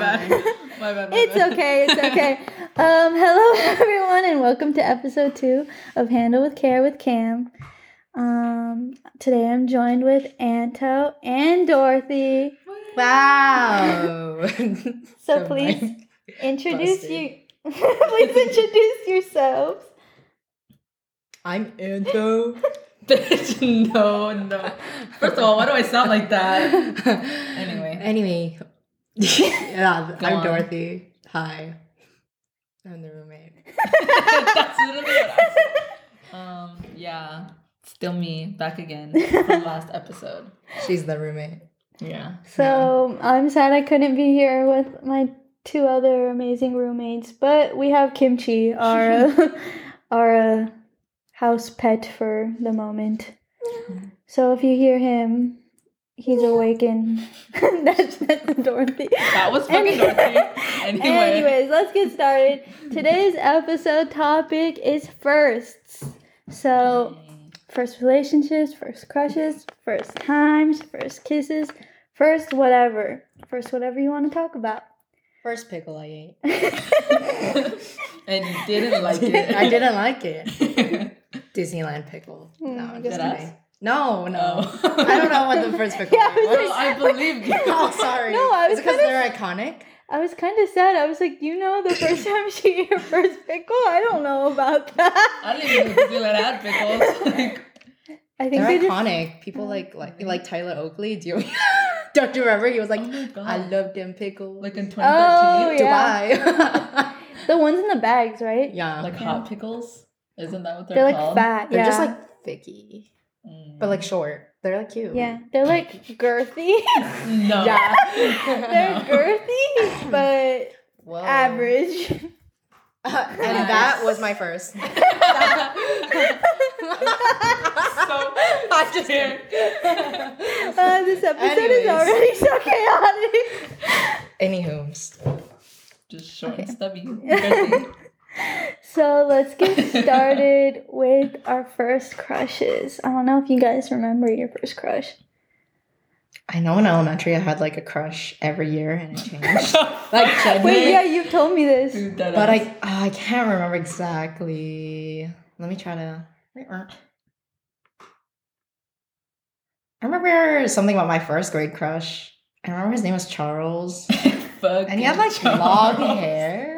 bad. My bad. My It's bad. okay. It's okay. Um, hello everyone, and welcome to episode two of Handle with Care with Cam. Um, today I'm joined with Anto and Dorothy. Wow. So please nice. introduce Busted. you. please introduce yourselves. I'm Anto. No, no. First of all, why do I sound like that? anyway. Anyway. Yeah, Go I'm on. Dorothy. Hi. I'm the roommate. That's literally what I said. Um, yeah. Still me, back again from last episode. She's the roommate. Yeah. So I'm sad I couldn't be here with my two other amazing roommates, but we have Kimchi, our uh, our uh, house pet for the moment. So if you hear him, he's awakened. that's that's Dorothy. That was fucking Dorothy. Anyway. Anyways, let's get started. Today's episode topic is firsts. So first relationships, first crushes, first times, first kisses, first whatever. First whatever you want to talk about. First pickle I ate. and you didn't like it. I didn't like it. Disneyland pickle. Oh No, my I'm just kidding. No, no. Oh. I don't know what the first pickle Yeah, I was was. Well, I believed you. oh, sorry. No, I was because kinda- they're iconic? I was kind of sad. I was like, you know, the first time she ate her first pickle, I don't know about that. I didn't even know Disneyland had pickles. Like, I think They're they just iconic. People oh, like like like Tyler Oakley. Do you don't you remember? He was like, oh. I love them pickles. like in 2013. Oh, yeah. Dubai. the ones in the bags, right? yeah. Like Yeah. hot pickles? Isn't that what they're, They're like called? fat. They're yeah. just like thicky, Mm. but like short. They're like cute. yeah, they're like girthy. no. Yeah. they're girthy, but Whoa. average. and that was my first. so I'm just here. Uh, this episode Anyways. is already so chaotic. Anywho, Just short Okay. and stubby. Girthy. So let's get started with our first crushes. I don't know if you guys remember your first crush. I know in elementary I had like a crush every year and it changed. like genuinely. Wait, yeah, you've told me this. Dude, But ass. I I can't remember exactly. Let me try to. Uh. I remember something about my first grade crush. I remember his name was Charles, Fucking and he had like Charles. long hair.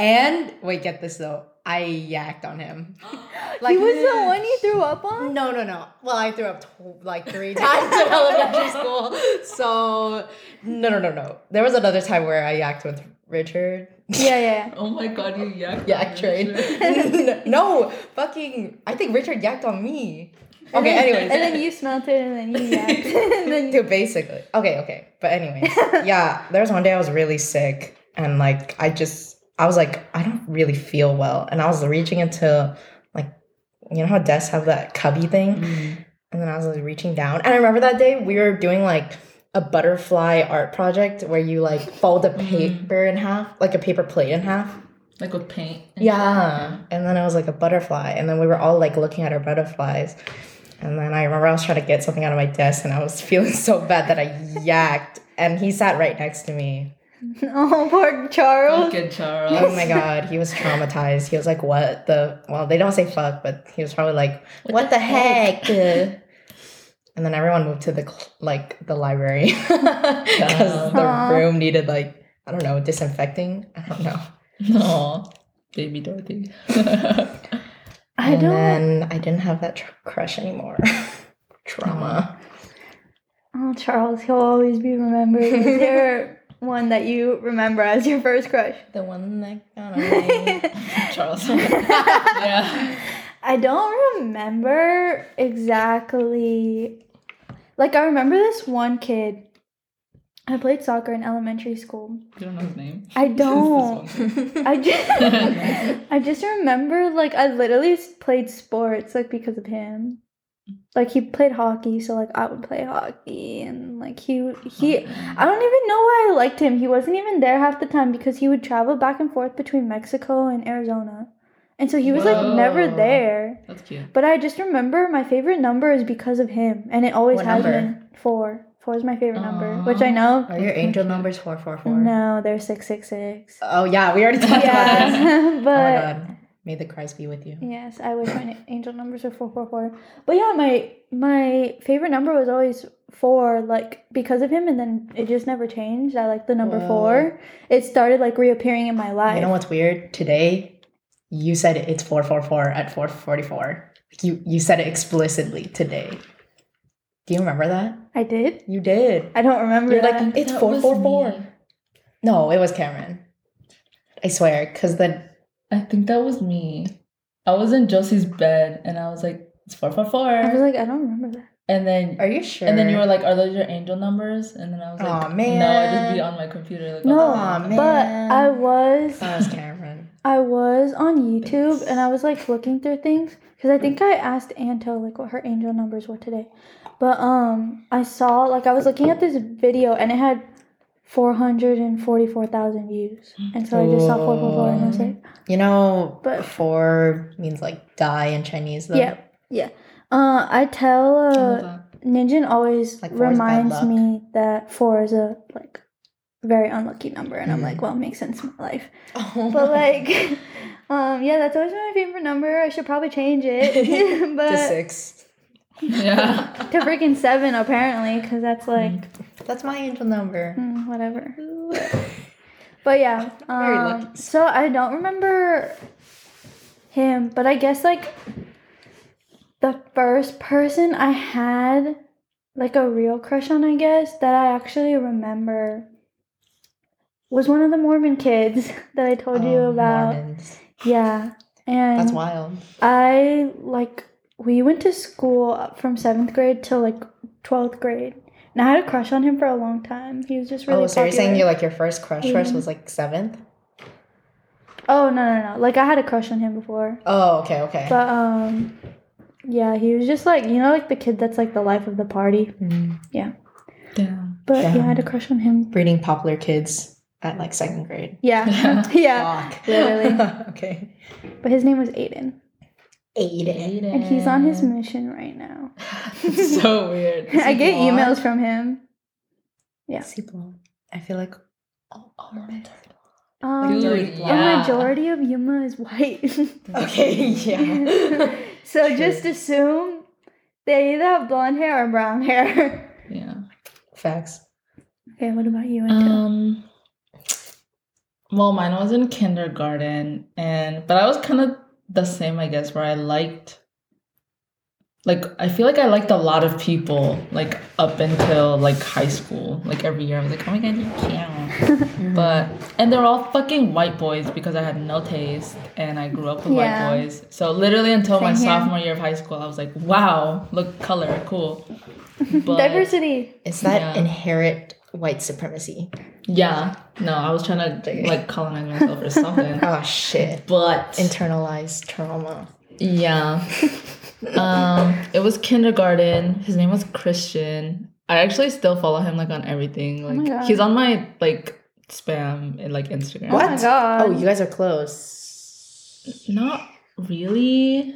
And wait, get this though, I yacked on him. he was the one you threw up on? No, no, no. Well, I threw up tw- like three times in elementary school. So no, no, no, no. There was another time where I yacked with Richard. Yeah, yeah. Oh my god, you yak. Yak train. no, fucking. I think Richard yacked on me. Okay, then- anyways. And then you smelt it and then you yacked. and then Dude, basically. Okay, okay. But anyways, yeah, there was one day I was really sick and like I just I was like, I don't really feel well. And I was reaching into like you know how desks have that cubby thing? Mm. And then I was like reaching down. And I remember that day we were doing like a butterfly art project where you like fold a paper in half, like a paper plate in half. Like with paint. and Yeah. And then it was like a butterfly. And then we were all like looking at our butterflies. And then I remember I was trying to get something out of my desk and I was feeling so bad that I yacked. And he sat right next to me. Oh, poor. Charles. Fucking Charles. Oh my god, he was traumatized. He was like, "What the?" Well, they don't say fuck, but he was probably like, "What, the, heck?" and then everyone moved to the like the library because the Aw. room needed like I don't know disinfecting. I don't know. No. Baby Dorothy. I and don't. then I didn't have that tr- crush anymore. Trauma. Oh, Charles, he'll always be remembered. Is there one that you remember as your first crush? The one that got away. Charles. yeah. I don't remember exactly. Like, I remember this one kid. I played soccer in elementary school. You don't know his name? I don't. I just, I just remember like I literally played sports like because of him. Like he played hockey, so like I would play hockey, and like he he. I don't even know why I liked him. He wasn't even there half the time because he would travel back and forth between Mexico and Arizona, and so he was like never there. That's cute. But I just remember my favorite number is because of him, and it always What has number? been four. Four is my favorite number, which I know. Are your angel numbers four four four? No, they're six six six. Oh yeah, we already talked about this. Yeah, Oh my but god. May the Christ be with you. yes, I wish my angel numbers were four four four. But yeah, my my favorite number was always four, like because of him, and then it just never changed. I like the number Whoa. four. It started like reappearing in my life. You know what's weird? Today, you said it's four four four at four forty four. You you said it explicitly today. Do you remember that? I did. You did. I don't remember You're like. It's That four, was four, four. me. No, it was Cameron. I swear, because then I think that was me. I was in Josie's bed and I was like, it's four four four. I was like, I don't remember that. and then are you sure? and then you were like, are those your angel numbers? And then I was like, Aw, man. no, I just be on my computer. Like, No, oh, Aw, man. but I was that was Cameron. I was on YouTube and I was like looking through things because I think I asked Anto like what her angel numbers were today. But um I saw like I was looking at this video and it had 444,000 views. And so I just saw 444 and I was like, You know, But- four means like die in Chinese, though. yeah, yeah. Uh I tell uh. Ninjin always Like four reminds me that 4 is a like very unlucky number and I'm Mhm. like, well, it makes sense in my life. Oh But like um yeah, that's always my favorite number. I should probably change it. but to six. Yeah. to freaking seven apparently because that's like That's my angel number. mm, whatever but yeah Very um, lucky. so i don't remember him but i guess like the first person i had like a real crush on i guess that i actually remember was one of the mormon kids that i told you Oh, about Mormons. yeah and That's wild. I like we went to school from seventh grade till like twelfth grade, and I had a crush on him for a long time. He was just really. oh, so you're saying you're like your first crush crush Mhm. was like seventh? Oh no no no! Like I had a crush on him before, Oh, okay, okay. but um, yeah, he was just like you know like the kid that's like the life of the party. Mm. Damn. But yeah, I had a crush on him. Breeding popular kids at like second grade. Yeah, yeah. Fuck. literally. okay. But his name was Aiden, Aiden. and he's on his mission right now. So weird. I get blonde? emails from him. Yeah. Is he blonde? I feel like all, all Mormons are Um, Dude, dirty blonde. A yeah. majority of Yuma is white. Okay, yeah. so True. just assume they either have blonde hair or brown hair. Yeah. Facts. okay, what about you, Anto? Um. Well, mine was in kindergarten, and but I was kind of the same, I guess, where I liked. Like I feel like I liked a lot of people, like up until like high school. Like every year, I was like, "Oh my god, you're cute." But and they're all fucking white boys because I had no taste and I grew up with Yeah. white boys. So literally until my here. sophomore year of high school, I was like, "Wow, look, color, cool." But Diversity. Is that Yeah. inherent white supremacy? yeah, no, I was trying to like colonize myself or something. Oh shit. But Internalized trauma. yeah, um, it was kindergarten. His name was Christian. I actually still follow him like on everything. Oh Like God. he's on my like spam and like Instagram. Oh my god. Oh, you guys are close. Not really.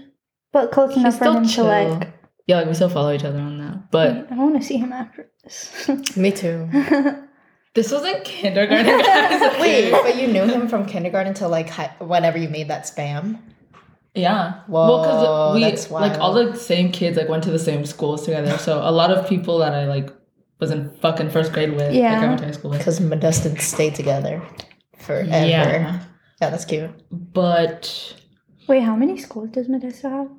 but close enough He's for still him to chill. like. Yeah, like we still follow each other on that. But I want to see him after this. Me too. this was in kindergarten. guys. Wait, but you knew him from kindergarten till like hi- whenever you made that spam. Yeah. Whoa, well, because we that's like all the same kids like went to the same schools together. So a lot of people that I like was in fucking first grade with. Like Yeah. I went to high school with. Because Modestin stayed together forever. Yeah. Yeah. that's cute. But Wait, how many schools does Modesto have?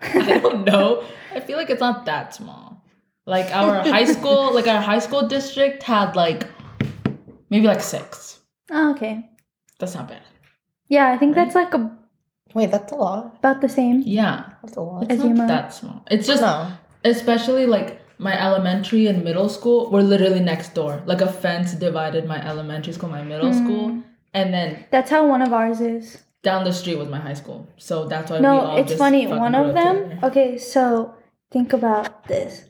I don't know. I feel like it's not that small. Like our high school, like our high school district had like maybe like six. Oh, okay. That's not bad. Yeah, I think that's like a, Wait, that's a lot. about the same. Yeah. That's a lot. It's As not you that small. It's just No. especially like my elementary and middle school were literally next door. Like a fence divided my elementary school, my middle Mm. school, and then That's how one of ours is. down the street was my high school. So that's why we No, all it's just funny. One of them. together. Okay, so think about this: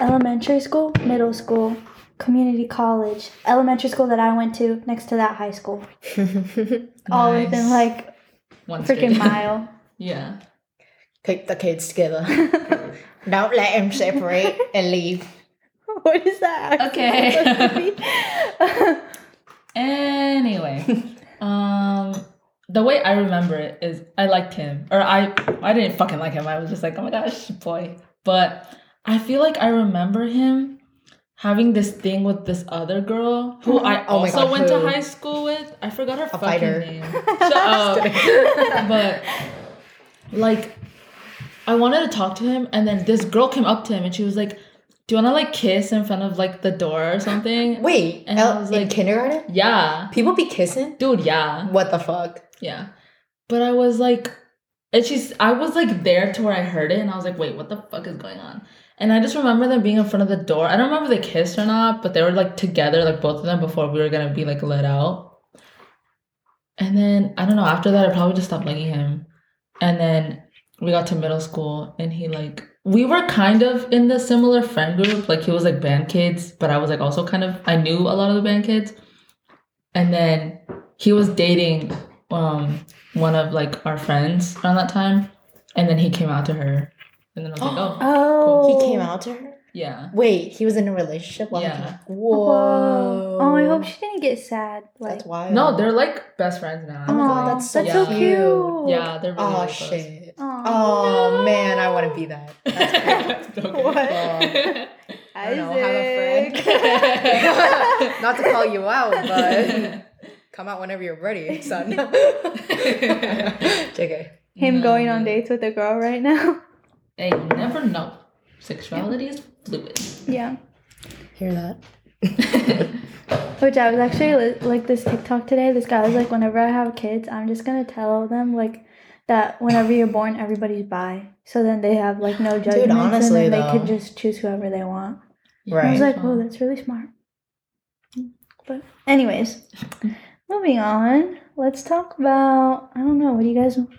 elementary school, middle school, community college, elementary school that I went to next to that high school, all Nice. within like One freaking mile. yeah. Keep the kids together. Don't let them separate and leave. what is that? Okay. supposed to be? Anyway, um, the way I remember it is I liked him, or I I didn't fucking like him. I was just like, oh my gosh, boy. But I feel like I remember him having this thing with this other girl who mm-hmm. I Oh also God, went to high school with. I forgot her fucking fighter. name. Shut up. but like, I wanted to talk to him, and then this girl came up to him, and she was like, "Do you want to like kiss in front of like the door or something?" Wait, And I El- was in kindergarten, Yeah, people be kissing. dude. Yeah. What the fuck? Yeah. But I was like, and she's, I was like there to where I heard it, and I was like, wait, what the fuck is going on? And I just remember them being in front of the door. I don't remember if they kissed or not, but they were like together, like both of them, before we were gonna be like let out. And then I don't know. After that, I probably just stopped liking him. And then we got to middle school, and he like we were kind of in the similar friend group. Like he was like band kids, but I was like also kind of I knew a lot of the band kids. And then he was dating um one of like our friends around that time, and then he came out to her, and then I was like, oh, Oh, He came out to her. yeah, Wait, he was in a relationship. while he Yeah. Whoa. Whoa. Oh, I hope she didn't get sad. Like, That's wild. no, they're like best friends now. Oh my God, Aw, that's so that's so cute. cute. Yeah, they're really, Oh really close. shit. Aw. Oh man, I want to be that. That's great. Okay. What? I don't know, have a friend. Not to call you out, but come out whenever you're ready, son. JK. Him No, going on dates with a girl right now. Hey, you never know. Sexuality is fluid. yeah. Hear that? Which I was actually li- like this TikTok today. This guy was like, whenever I have kids, I'm just gonna tell them like that whenever you're born, everybody's bi. So then they have like no judgments, honestly, and then they though. can just choose whoever they want. Right. I was like, oh, that's really smart. But anyways, moving on. Let's talk about I don't know. What do you guys? Want?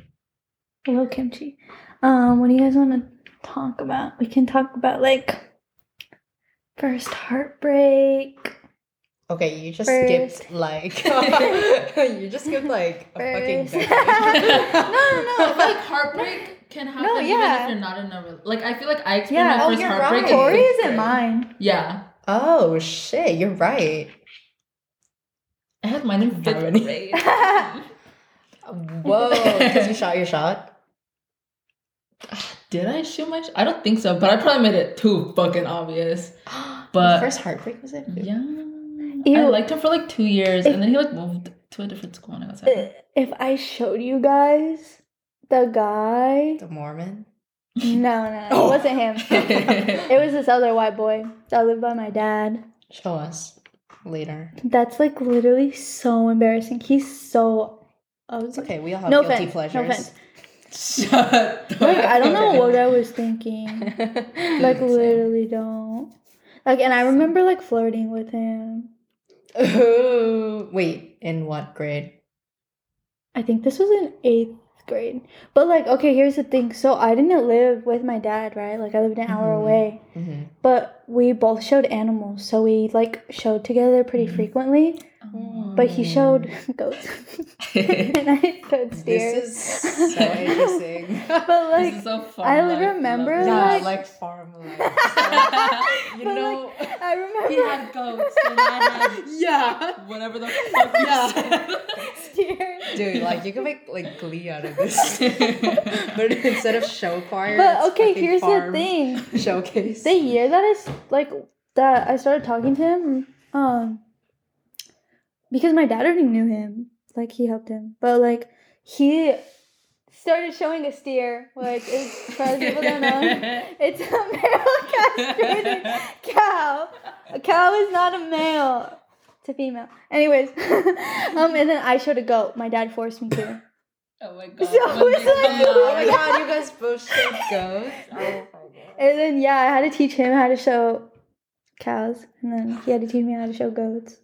Hello, kimchi. Um, what do you guys want to talk about? We can talk about like first heartbreak. Okay, you just First. skipped like you just skipped like a fucking First. decade. I feel like heartbreak can happen No, even if you're not in a rel- like. I feel like I experienced Yeah. my Oh, first you're heartbreak. right. in isn't mine. Yeah, oh shit, you're right. I had mine in fifth Harmony. grade. Whoa, because you shot your shot. Did I shoot my? Sh- I don't think so, but I probably made it too fucking obvious. But- Your first heartbreak was it? Yeah, I liked him for like two years, and then he like moved to a different school, and I got sad. if I showed you guys the guy, The Mormon. no, no, Oh. it wasn't him. It was this other white boy that lived by my dad. Show us later. That's like literally so embarrassing. He's so. Oh, It's okay. We all have No guilty offense. pleasures. No offense. Shut. the Like I don't know what. I was thinking. Like literally don't. Like and I remember like flirting with him. Ooh. Wait, in what grade? I think this was in eighth grade. But like, okay, here's the thing. So I didn't live with my dad, right? Like I lived an hour Mhm. away. Mm-hmm. But we both showed animals, so we like showed together pretty Mhm. frequently. Oh. But he showed goats, and I showed steers. This is so interesting. but This like, is so. I life, remember, love. yeah, like- like, farm life. you But, know. I remember he had goats, and I had yeah. whatever the fuck Yeah. steers. Dude, like you can make like glee out of this. but instead of show choir, But okay, here's the thing. Showcase. the year that I like that I started talking to him, um, because my dad already knew him, like he helped him, but like he started showing a steer, which is for other people don't know, it's a male castrated cow. A cow is not a male. It's a female. Anyways, um, and then I showed a goat. My dad forced me to. Oh my god. So when it's they like- oh out. my god, you guys both showed goats. Oh my god. And then yeah, I had to teach him how to show cows, and then he had to teach me how to show goats.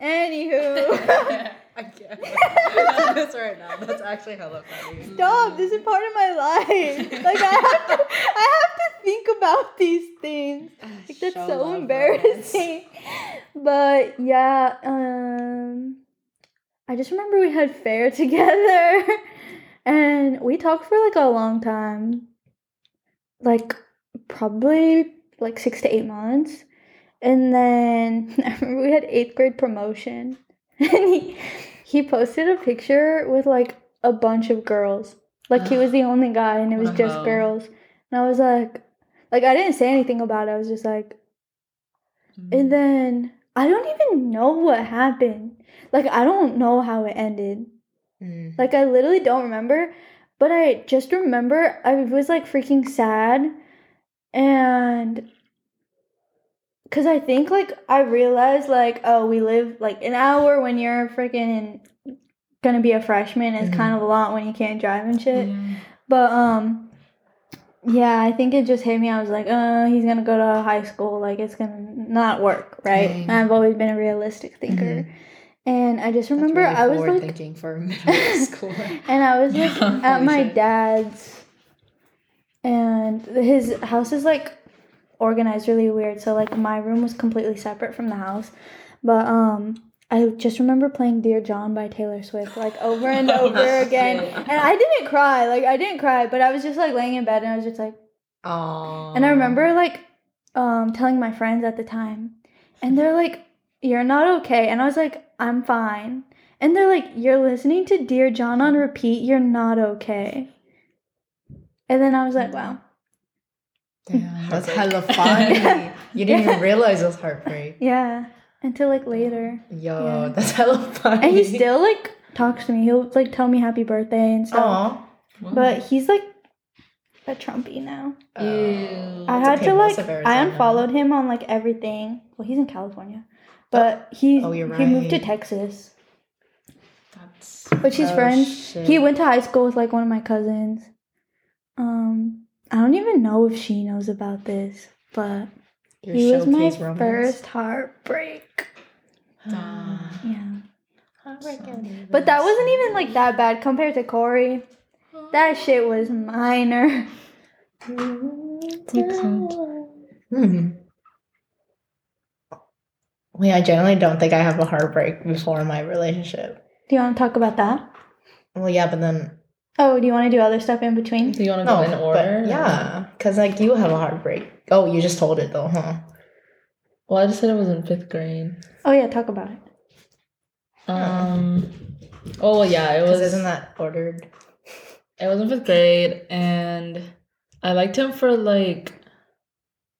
Anywho, I can't. do this right now. That's actually hella funny. stop! This is part of my life. Like I have to, I have to think about these things. Like that's Show so embarrassing. But yeah, um, I just remember we had fair together, and we talked for like a long time, like probably like six to eight months. And then I remember we had eighth grade promotion, and he he posted a picture with like a bunch of girls. Like he was the only guy, and it was just Wow. girls. And I was like, like I didn't say anything about it. I was just like, and then I don't even know what happened. Like I don't know how it ended. Mm. Like I literally don't remember, but I just remember I was like freaking sad and cuz I think like I realized like oh we live like an hour when you're freaking to be a freshman is Mhm. kind of a lot when you can't drive and shit. Yeah. But um yeah, I think it just hit me. I was like, oh, he's gonna go to high school. Like, it's gonna not work, right? And I've always been a realistic thinker. Mhm. And I just remember That's I was like, thinking for middle school. and I was like at my shit. dad's, and his house is like organized really weird. So like my room was completely separate from the house, but um. I just remember playing Dear John by Taylor Swift like over and over again. And I didn't cry. Like I didn't cry, but I was just like laying in bed and I was just like Aww. and I remember like um telling my friends at the time and they're like you're not okay and I was like I'm fine. And they're like you're listening to Dear John on repeat, you're not okay. And then I was like, wow. Damn, that's hella funny. You didn't Yeah. even realize it was heartbreak. Yeah. Until like later. Yo, Yeah. that's hella funny. And he still like talks to me. He'll like tell me happy birthday and stuff. Aw. But he's like a Trumpy now. Oh. Ew. I had okay, to like I unfollowed him on like everything. Well, he's in California, but he Oh, you're he moved to. Texas. That's But she's Oh, friends. shit. He went to high school with like one of my cousins. Um, I don't even know if she knows about this, but Your he was my romance. first heartbreak. Damn. Yeah, but that wasn't even like that bad compared to Corey. That shit was minor. Hmm. Wait, I generally don't think I have a heartbreak before my relationship. Do you want to talk about that? Well, yeah, but then Oh, do you want to do other stuff in between? Do you want to no, go in order? but yeah, because like you have a heartbreak. Oh, you just told it though, huh? Well, I just said it was in fifth grade. Oh yeah, talk about it. Um. Oh yeah, it was. isn't that ordered? It was in fifth grade, and I liked him for like.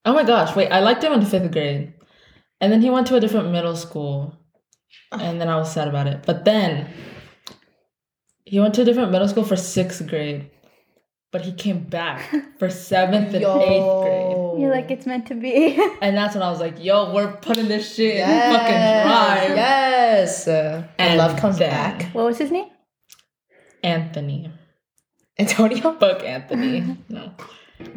Oh my gosh! Wait, I liked him in fifth grade, and then he went to a different middle school, and then I was sad about it. But then he went to a different middle school for sixth grade, but he came back for seventh and eighth grade, You're like it's meant to be. and that's when I was like, "Yo, we're putting this shit yes, in fucking drive." Yes, uh, and And love comes then- back. what was his name? Anthony. Antonio. Fuck Anthony. No.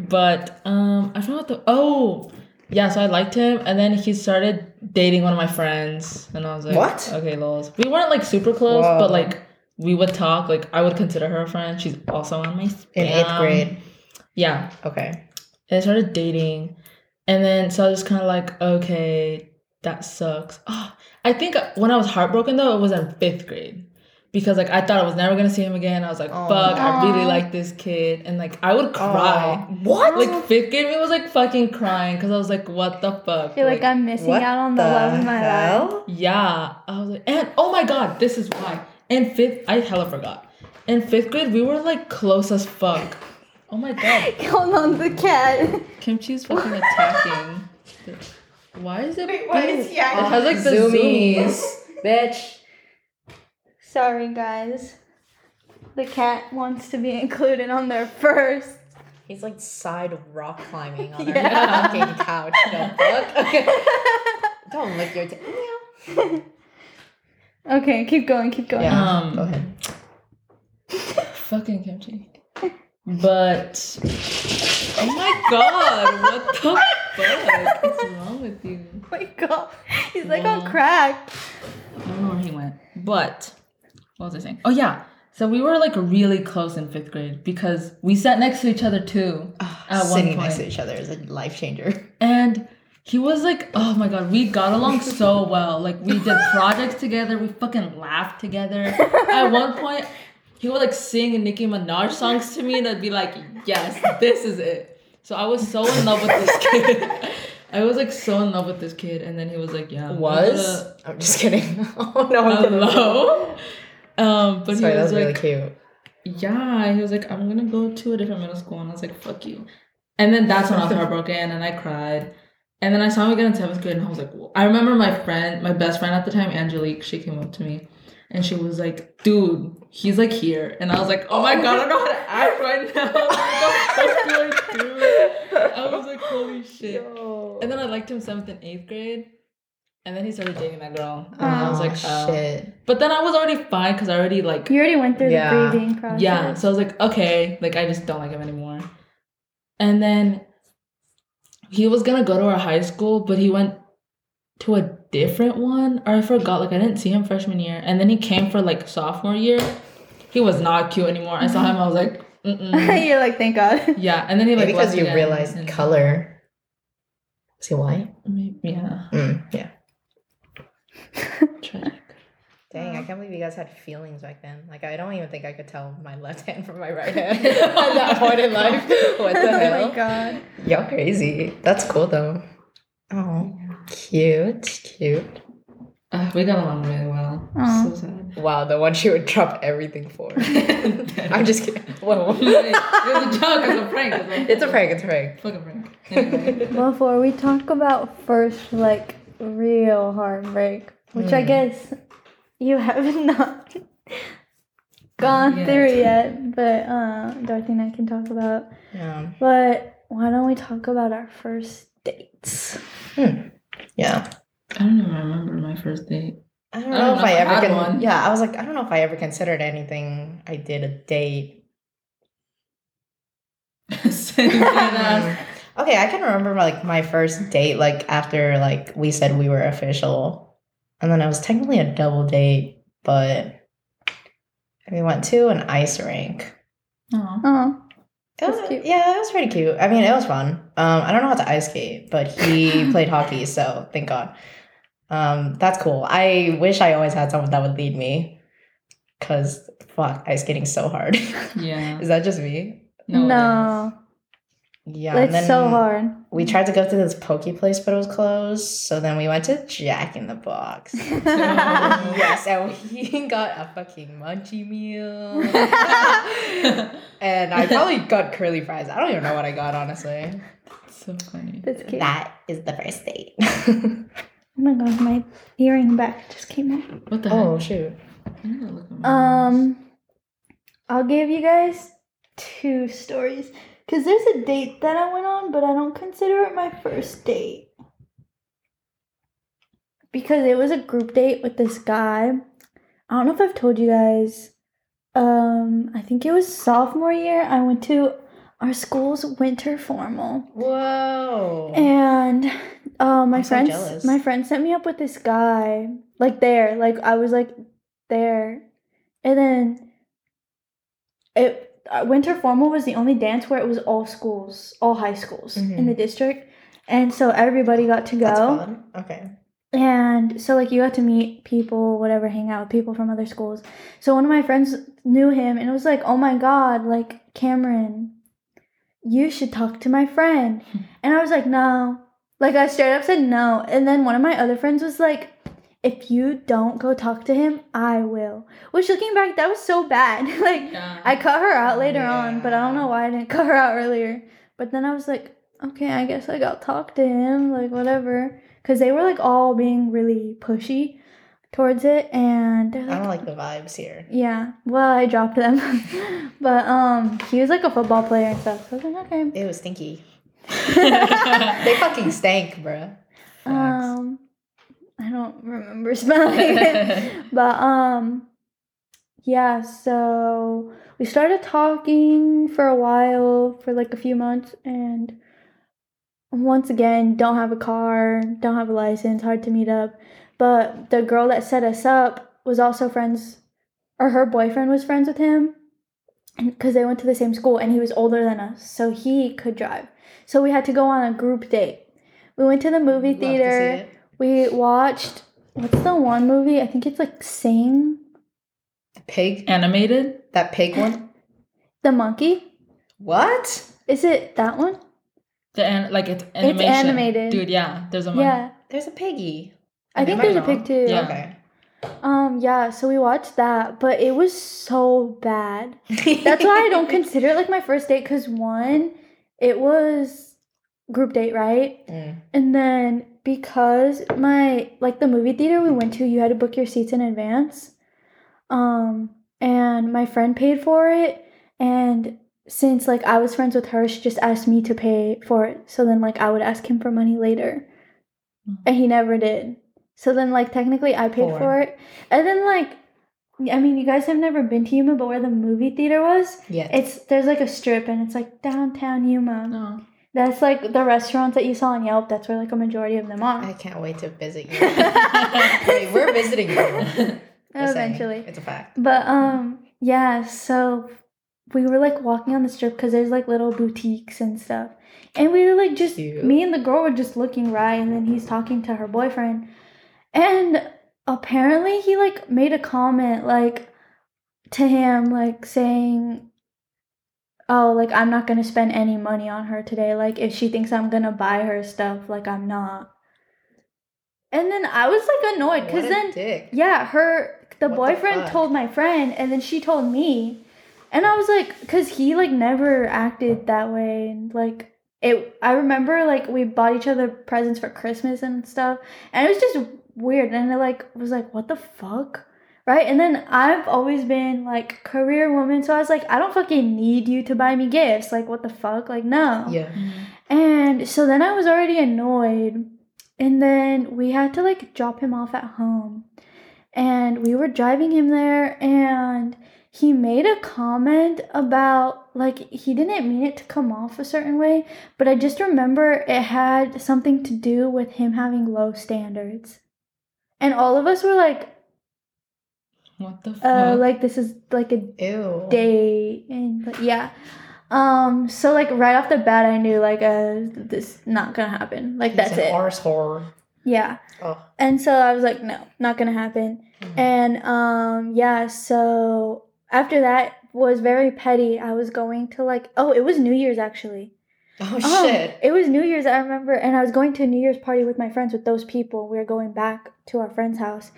But um I forgot the oh yeah, so I liked him and then he started dating one of my friends and I was like What? Okay, lols. We weren't like super close, Whoa. but like we would talk, like I would consider her a friend. She's also on my In eighth grade. Yeah. Okay. And I started dating. And then so I was just kinda like, okay, that sucks. Oh, I think when I was heartbroken though, it was in fifth grade. Because like I thought I was never gonna see him again. I was like, Aw. fuck, I really like this kid. And like I would cry. Aw, what? Like fifth grade, me was like fucking crying because I was like, what the fuck? I feel like, I'm missing out on the, love of my life. Yeah. I was like, and oh my god, this is why. In fifth, I hella forgot. In fifth grade, we were like close as fuck. Oh my god. Hold on, the cat. Kimchi's fucking attacking. Why is it? Wait, why is he It has like the Zoomies. zoomies. Bitch. Sorry, guys. The cat wants to be included on there first. He's like side rock climbing on Yeah. our fucking couch. The fuck? Okay. Don't lick your tail. Okay, keep going, keep going. Yeah. Um, Go ahead. Fucking kimchi. But oh my god, what the fuck? What's wrong with you? Oh my god. He's like Wow. on crack. I don't know where he went. But what was I saying? Oh yeah. So we were like really close in fifth grade because we sat next to each other too. Oh, At one Sitting next to each other is a life changer. And he was like, oh my god, we got along so well. Like we did projects together, we fucking laughed together. At one point, he would like sing Nicki Minaj songs to me, and I'd be like, yes, this is it. So I was so in love with this kid. I was like so in love with this kid, and then he was like, "Yeah, I'm Was? gonna- I'm just kidding. oh no, I'm. Hello. Um, but Sorry, he that was was really cute. yeah, he was like, I'm gonna go to a different middle school, and I was like, fuck you. And then that's when I was heartbroken, and I cried. And then I saw him again in seventh grade, and I was like, Whoa. I remember my friend, my best friend at the time, Angelique, she came up to me, and she was like, dude, he's like here, and I was like, oh my god, I don't know how to act right now. Like, what the fuck do I was like, holy shit. Yo. And then I liked him seventh and eighth grade. And then he started dating that girl. And I was like, oh. shit. But then I was already fine because I already like You already went through Yeah. the grieving process. yeah. So I was like, okay, like I just don't like him anymore. And then he was gonna go to our high school, but he went to a different one, or I forgot. Like I didn't see him freshman year, and then he came for like sophomore year. He was not cute anymore. I saw him. I was like, Mm-mm. You're like, thank God. yeah. And then he like Maybe because you again, realized and- color. See he white? Yeah. Mm, yeah. Tragic. Dang, I can't believe you guys had feelings back then. Like, I don't even think I could tell my left hand from my right hand at that point in life. What the oh hell? Oh my God. Y'all crazy. That's cool though. Oh, cute, cute. Uh, we got along really well. Aw. So sad. Wow, the one she would drop everything for. I'm just kidding. Whoa. Wait, it was a joke. It's a prank. It's a prank. It's a prank. Fucking prank. Anyway. Before we talk about first, like, real heartbreak, which I Mm. guess you have not gone Yet. through yet, but uh, Dorothy and I can talk about. Yeah. But why don't we talk about our first dates? Yeah. I don't even remember my first date. I don't I know don't if know I if I ever had con- one. Yeah, I was like, I don't know if I ever considered anything. I did a date. Same thing as- okay, I can remember like my first date, like after like we said we were official, and then it was technically a double date, but we went to an ice rink. Oh, It was, cute. yeah, it was pretty cute. I mean, it was fun. Um, I don't know how to ice skate, but he played hockey, so thank God. Um, that's cool. I wish I always had someone that would lead me, cause fuck, ice skating's so hard. Yeah. Is that just me? No. no. Yeah, and it's then so hard. We tried to go to this poke place, but it was closed. So then we went to Jack in the Box. yes, and we got a fucking munchie meal. and I probably got curly fries. I don't even know what I got, honestly. so funny. That's cute. That is the first date. Oh my god, my earring back just came out. What the oh, heck? shoot. I need to look at my notes. Um, I'll give you guys two stories because there's a date that I went on, but I don't consider it my first date because it was a group date with this guy. I don't know if I've told you guys. Um, I think it was sophomore year. I went to our school's winter formal. Whoa. And uh, my I'm friends, jealous. my friend sent me up with this guy, like there, like I was like there, and then it uh, winter formal was the only dance where it was all schools, all high schools in the district, and so everybody got to go. Okay. and so like you got to meet people, whatever, hang out with people from other schools. So one of my friends knew him, and it was like, oh my god, like Cameron, you should talk to my friend. And I was like, no. Like I straight up said no. And then one of my other friends was like, if you don't go talk to him, I will. Which looking back, that was so bad. like Yeah. I cut her out later on, but I don't know why I didn't cut her out earlier. But then I was like, okay, I guess I got talk to him, like whatever. Cause they were like all being really pushy towards it, and they're I don't like the vibes here. yeah. Well, I dropped them, but um, he was like a football player and stuff. So I was like, okay. It was stinky. They fucking stank, bruh. Facts. Um, I don't remember smelling it, but um, yeah. So we started talking for a while, for like a few months, and once again, don't have a car, don't have a license, hard to meet up. But the girl that set us up was also friends, or her boyfriend was friends with him, because they went to the same school, and he was older than us, so he could drive. So we had to go on a group date. We went to the movie Love theater. It. We watched what's the one movie? I think it's like Sing The pig. Animated? That pig one. the Monkey. What? Is it that one? The an- like it's animation. animated. Dude, yeah. There's a mon- Yeah. There's a piggy. I think Am there's a pig too. Yeah. Okay. Um, yeah, so we watched that, but it was so bad. That's why I don't consider it like my first date because one, it was group date, right? Mm. And then because my like the movie theater we went to, you had to book your seats in advance. Um, and my friend paid for it, and since like I was friends with her, she just asked me to pay for it. So then like I would ask him for money later, Mhm. and he never did. So then like technically I paid for it, and then like. I mean, you guys have never been to Yuma, but where the movie theater was, Yeah. it's there's like a strip, and it's like downtown Yuma. No. That's like the restaurants that you saw on Yelp. That's where like a majority of them are. I can't wait to visit you. Wait, we're visiting you. Eventually. It's a fact. But um, yeah. So we were like walking on the strip because there's like little boutiques and stuff, and we were like just Cute. me and the girl were just looking right, and then he's talking to her boyfriend, and apparently he like made a comment like to him like saying oh like i'm not gonna spend any money on her today. Like if she thinks i'm gonna buy her stuff like i'm not. And then i was like annoyed because then dick. yeah her the What boyfriend fuck? told my friend and then she told me. And i was like because he like never acted that way. And like it i remember like we bought each other presents for christmas and stuff. And it was just weird. And i like was like what the fuck right and then i've always been like career woman so i was like i don't fucking need you to buy me gifts like what the fuck like no Yeah. Mm-hmm. and so then I was already annoyed. And then we had to like drop him off at home. And we were driving him there and he made a comment about like he didn't mean it to come off a certain way, but I just remember it had something to do with him having low standards. And all of us were like, What the fuck? uh, like this is like a Ew. day and like, yeah um so like right off the bat i knew like uh this not gonna happen like that's an it Arse horror. yeah Oh. and so i was like no not gonna happen Mhm. and um yeah so after that was very petty i was going to like oh it was new year's actually Oh Um, shit. it was new year's i remember and i was going to a new year's party with my friends with those people we were going back to our friend's house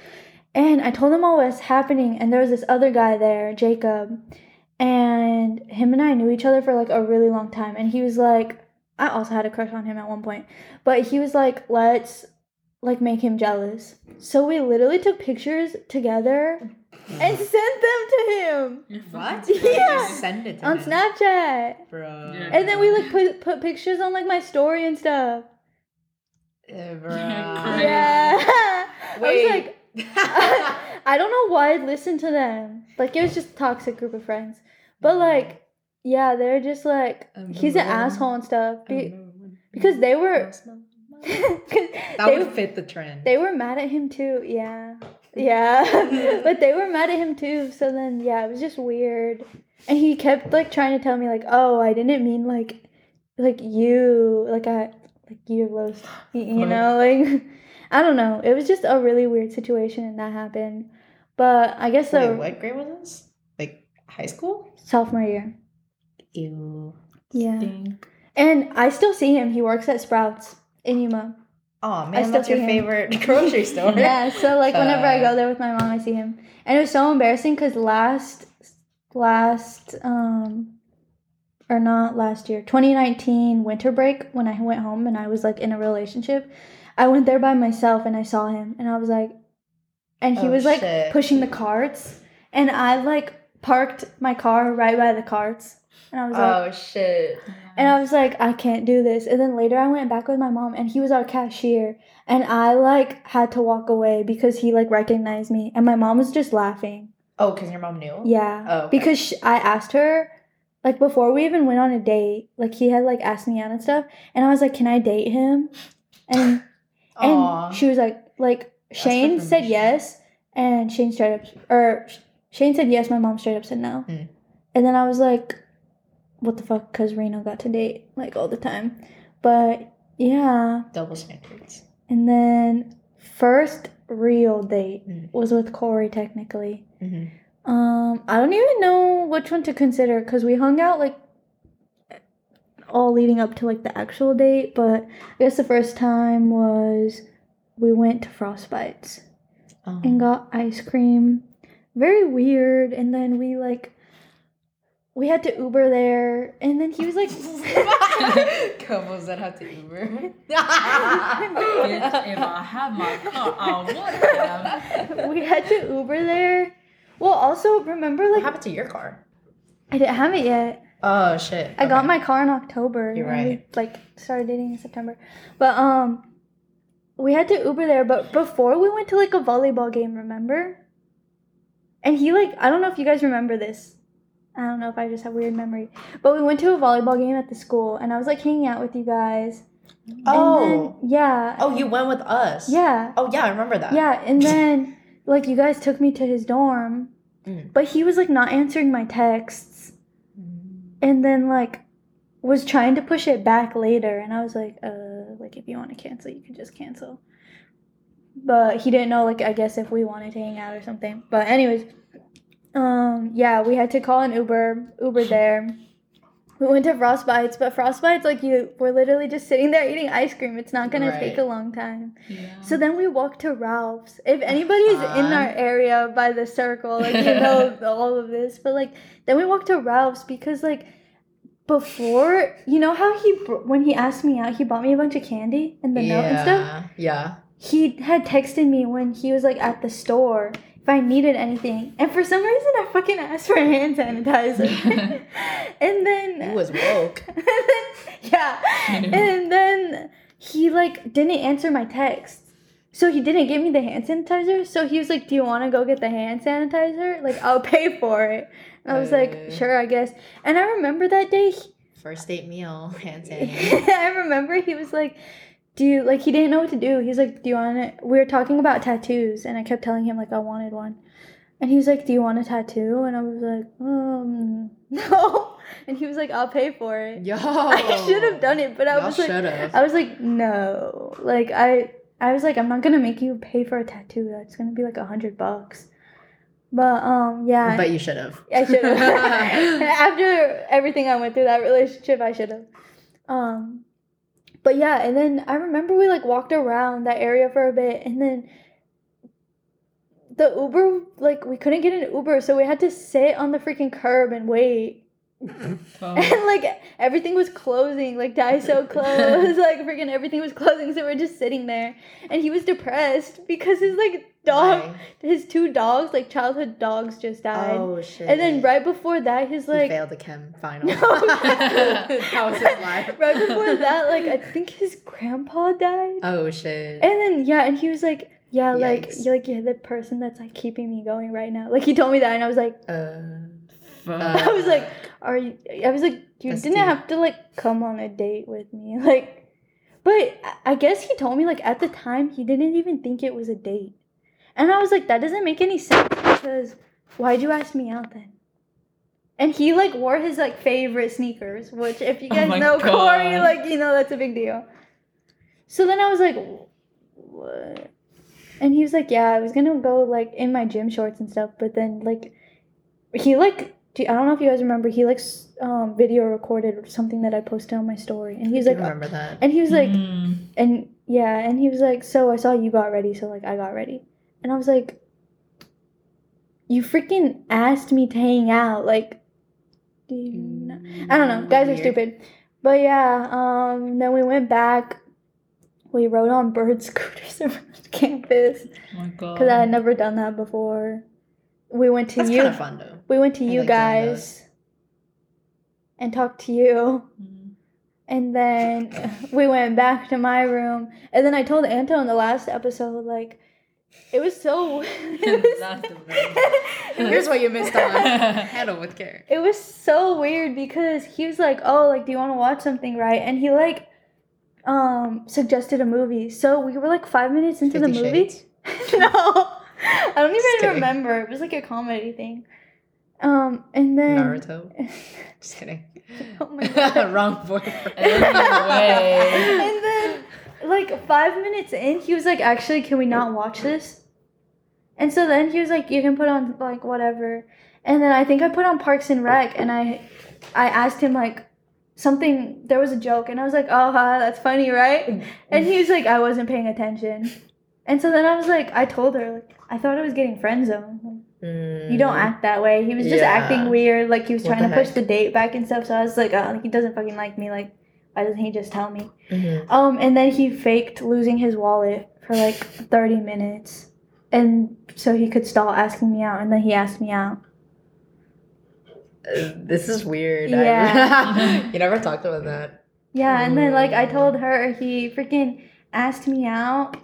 and i told them all what's happening and there was this other guy there jacob and him and I knew each other for like a really long time. And he was like, I also had a crush on him at one point, but he was like, let's like make him jealous. So we literally took pictures together and sent them to him What? fucking Yeah. crazy. Send it to on him. Snapchat. Bro. Yeah. And then we like put put pictures on like my story and stuff. Eh, Bro. Crazy. Yeah. I was Wait. like, I don't know why I'd listen to them. Like it was just a toxic group of friends. But mm. like, yeah, they're just like he's an asshole and stuff. Be- because they were that they, would fit the trend. they were mad at him too. Yeah. Yeah. but they were mad at him too. So then yeah, it was just weird. And he kept like trying to tell me like, "Oh, I didn't mean like like you, like I like you you know, like I don't know. It was just a really weird situation and that happened. But I guess Wait, what grade was this? Like high school? sophomore year. Ew. Yeah. Stink. And I still see him. He works at Sprouts in Yuma. Oh man, that's your him. favorite grocery store. yeah, so like whenever I go there with my mom, I see him. And it was so embarrassing because last, last, um, or not last year, 2019 winter break, when I went home and I was like in a relationship, I went there by myself and I saw him and I was like, and he Oh, was like shit. pushing the carts and I like parked my car right by the carts. And I was like, Oh shit. and I was like, I can't do this. And then later I went back with my mom and he was our cashier. And I like had to walk away because he like recognized me. And my mom was just laughing. Oh, because your mom knew? Yeah. Oh, okay. Because sh I asked her, like before we even went on a date, like he had like asked me out and stuff. And I was like, can I date him? And, and she was like, like Shane said yes. And Shane straight up, or Shane said yes. My mom straight up said no. Hmm. And then I was like, what the fuck? Because Reno got to date like all the time. But yeah. Double standards. And then first real date Mm. was with Corey, technically. Mm-hmm. Um, I don't even know which one to consider because we hung out like all leading up to like the actual date, but I guess the first time was we went to Frostbites Um, and got ice cream. Very weird. And then we like we had to Uber there, and then he was like, Couples that have to Uber. Bitch, if I have my car, I would have. we had to Uber there. Well, also remember like what happened to your car? I didn't have it yet. Oh shit. I got my car in October. You're and we, right. like started dating in September, but um, we had to Uber there. But before we went to like a volleyball game, remember? And he like I don't know if you guys remember this. I don't know if I just have weird memory, but we went to a volleyball game at the school, and I was like hanging out with you guys. And Oh. then, yeah. oh, you went with us. Yeah. Oh yeah, I remember that. Yeah, and then like you guys took me to his dorm, Mm. but he was like not answering my texts, and then like was trying to push it back later, and I was like, uh, like if you want to cancel, you can just cancel. But he didn't know, like I guess if we wanted to hang out or something. But anyways, um, yeah, we had to call an Uber, Uber there. We went to Frostbites, but Frostbites, like you, we're literally just sitting there eating ice cream. It's not gonna Right. take a long time. Yeah. So then we walked to Ralph's. If anybody's in our area by the circle, like you know all of this, but like then we walked to Ralph's because like before, you know how he when he asked me out, he bought me a bunch of candy and the note and stuff. Yeah. He had texted me when he was like at the store if I needed anything, and for some reason I fucking asked for hand sanitizer, and then He was woke. and then, yeah. And then he like didn't answer my text. So he didn't give me the hand sanitizer. So he was like, "Do you want to go get the hand sanitizer? Like I'll pay for it." And I was like, Uh. "Sure, I guess." And I remember that day. he- First date meal, hand sanitizer. I remember he was like, "Do you like?" He didn't know what to do. He's like, "Do you want it?" We were talking about tattoos, and I kept telling him like I wanted one, and he was like, "Do you want a tattoo?" And I was like, "Um, no." And he was like, "I'll pay for it." Yo. I should have done it, but I Y'all was like, should have. I was like, no. Like I I was like, I'm not gonna make you pay for a tattoo. That's gonna be like a hundred bucks. But um yeah. But you should have. I should have. After everything I went through that relationship, I should have. Um but yeah, and then I remember we like walked around that area for a bit and then the Uber like we couldn't get an Uber, so we had to sit on the freaking curb and wait. Oh. And like everything was closing, like Daiso closed, like freaking everything was closing. So we're just sitting there, and he was depressed because his like dog, Why? his two dogs, like childhood dogs, just died. Oh shit. and then right before that, his he like failed the chem final. No. that was his life. right before that, like I think his grandpa died. Oh shit. And then yeah, and he was like, yeah, like Yikes. you're like you're the person that's like keeping me going right now. Like he told me that, and I was like. Uh, Fuck. I was like, "Are you?" I was like, "You That's didn't deep. have to like come on a date with me, like." But I guess he told me like at the time he didn't even think it was a date, and I was like, "That doesn't make any sense because why'd you ask me out then?" And he like wore his like favorite sneakers, which if you Oh guys my know Corey, like you know that's a big deal. So then I was like, "What?" And he was like, "Yeah, I was gonna go like in my gym shorts and stuff, but then like." he like I don't know if you guys remember he like um video recorded something that I posted on my story and he was I like remember that. and he was like Mm. and yeah and he was like so I saw you got ready so like I got ready and I was like you freaking asked me to hang out like do you know? I don't know guys are stupid but yeah um then we went back we rode on bird scooters around campus Oh my god. because I had never done that before we went to That's you kind of fun though. we went to I you like guys and talked to you Mm. and then we went back to my room and then i told anto in the last episode like it was so it was, Here's what you missed on. Handle with care. it was so weird because he was like oh like do you want to watch something? Right? And he like um suggested a movie. So we were like five minutes into the movie. No. I don't even remember. It was like a comedy thing. Um and then Naruto. Just kidding. oh my god. Wrong boyfriend. And then like five minutes in he was like actually can we not watch this and so then he was like you can put on like whatever and then i think i put on parks and rec and i i asked him like something there was a joke and I was like, "Oh, huh, that's funny, right?" And he was like, "I wasn't paying attention." And so then I was like, I told her like I thought I was getting friend zoned. You don't act that way. He was just Mm. Yeah. acting weird, like he was What trying to push the date back and stuff. So I was like, oh, like, he doesn't fucking like me. Like, why doesn't he just tell me? Mhm. Um, and then he faked losing his wallet for like thirty minutes, and so he could stall asking me out. And then he asked me out. Uh, This is weird. Yeah. you never talked about that. Yeah, and then like I Mm. told her, he freaking asked me out,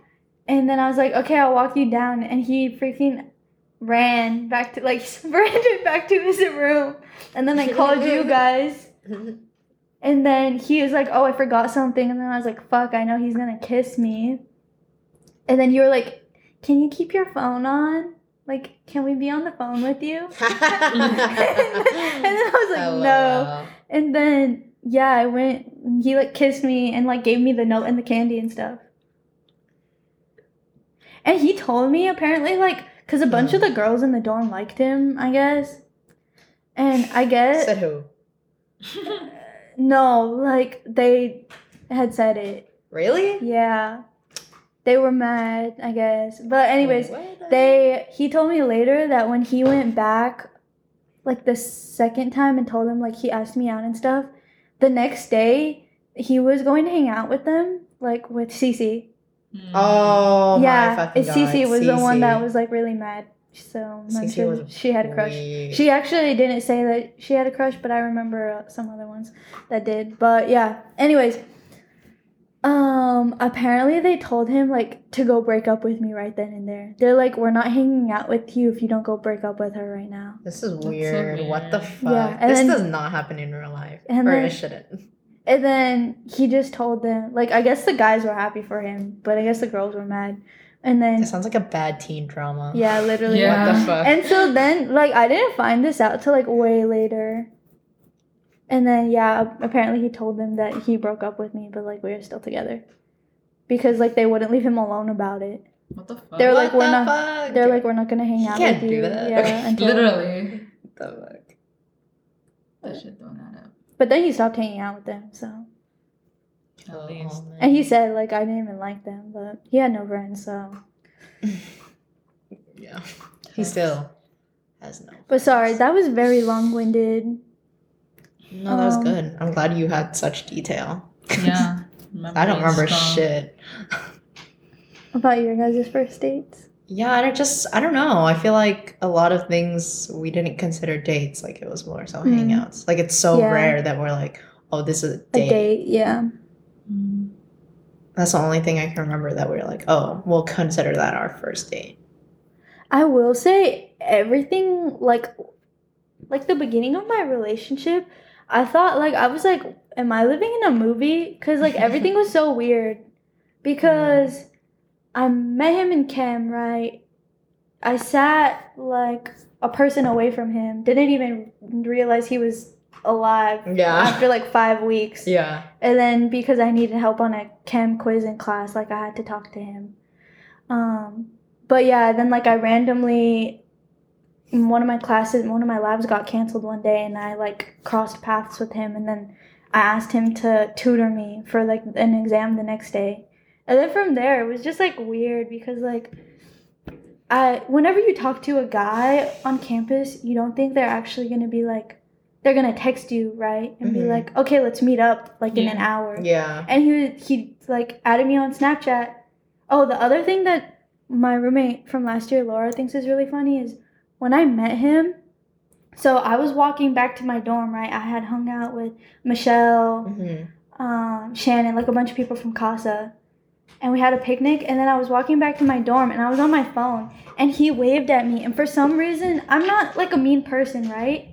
and then I was like, okay, I'll walk you down, and he freaking ran back to like sprinted back to his room, and then I called you guys, and then he was like, oh, I forgot something, and then I was like, fuck, I know he's gonna kiss me, and then you were like, can you keep your phone on? Like, can we be on the phone with you? and then I was like, no. LOL. And then yeah, I went. He like kissed me and like gave me the note and the candy and stuff. And he told me apparently like because a bunch of the girls in the dorm liked him, I guess. And I guess Said who? no, like they had said it. Really? Yeah, they were mad, I guess. But anyways, What? they he told me later that when he went back like the second time and told them like he asked me out and stuff the next day he was going to hang out with them like with Cece. Oh my yeah fucking it- god. Cece was the one that was like really mad so I'm not Cece sure was she had a crush weak. she actually didn't say that she had a crush but i remember uh, some other ones that did but yeah anyways um apparently they told him like to go break up with me right then and there they're like we're not hanging out with you if you don't go break up with her right now This is so weird. What the fuck? Yeah, and this then- does not happen in real life. and or then- it shouldn't. and then he just told them like i guess the guys were happy for him but i guess the girls were mad and then It sounds like a bad teen drama. yeah literally Yeah. What the fuck? And so then, like, I didn't find this out till like way later. And then, yeah, apparently he told them that he broke up with me, but like we were still together, because like they wouldn't leave him alone about it. What the fuck? They're What like, we're the not- fuck? They're like, we're not gonna hang He out can't with do you. that. Yeah, until Literally. What the fuck? That shit don't add up. But then he stopped hanging out with them. So, At least. man. and he said like I didn't even like them, but he had no friends. So, Yeah. He still has no. but sorry, that was very long-winded. No, that was Um, good. I'm glad you had such detail. Yeah. I don't remember strong. shit. About your guys' first dates. Yeah, I don't just I don't know. I feel like a lot of things we didn't consider dates. Like it was more so Mm. hangouts. Like it's so Yeah. rare that we're like, oh, this is a A date. date, yeah. That's the only thing I can remember that we are like, oh, we'll consider that our first date. I will say everything like like the beginning of my relationship, I thought like I was like, am I living in a movie? Cause like everything was so weird. Because I met him in chem, right? I sat like a person away from him, didn't even realize he was alive Yeah. after like five weeks. Yeah. And then because I needed help on a chem quiz in class, like I had to talk to him. Um, but yeah, then like I randomly, in one of my classes, one of my labs got canceled one day, and I like crossed paths with him, and then I asked him to tutor me for like an exam the next day, and then from there it was just like weird because like. I, whenever you talk to a guy on campus, you don't think they're actually gonna be like, they're gonna text you, right? And be Mhm. like, okay, let's meet up like in an hour. Yeah. And he he like added me on Snapchat. Oh, the other thing that my roommate from last year, Laura, thinks is really funny is when I met him. So I was walking back to my dorm, right? I had hung out with Michelle, hmm um, Shannon, like a bunch of people from Casa. And we had a picnic, and then I was walking back to my dorm, and I was on my phone, and he waved at me. And for some reason, I'm not like a mean person, right?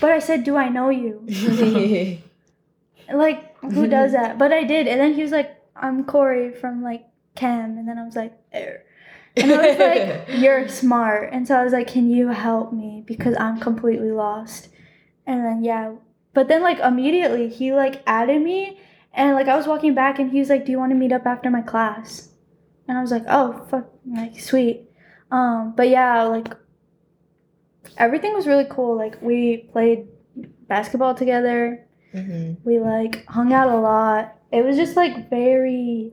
But I said, "Do I know you?" Like, who does that? But I did. And then he was like, I'm Corey from like Chem. And then I was like, there. And I was like, you're smart. And so I was like, can you help me? Because I'm completely lost. And then, yeah. But then, like, immediately he like added me. And like, I was walking back and he was like, do you want to meet up after my class? And I was like, oh, fuck, like, sweet. Um, but yeah, like, everything was really cool. Like, we played basketball together Mhm. We like hung out a lot. It was just like very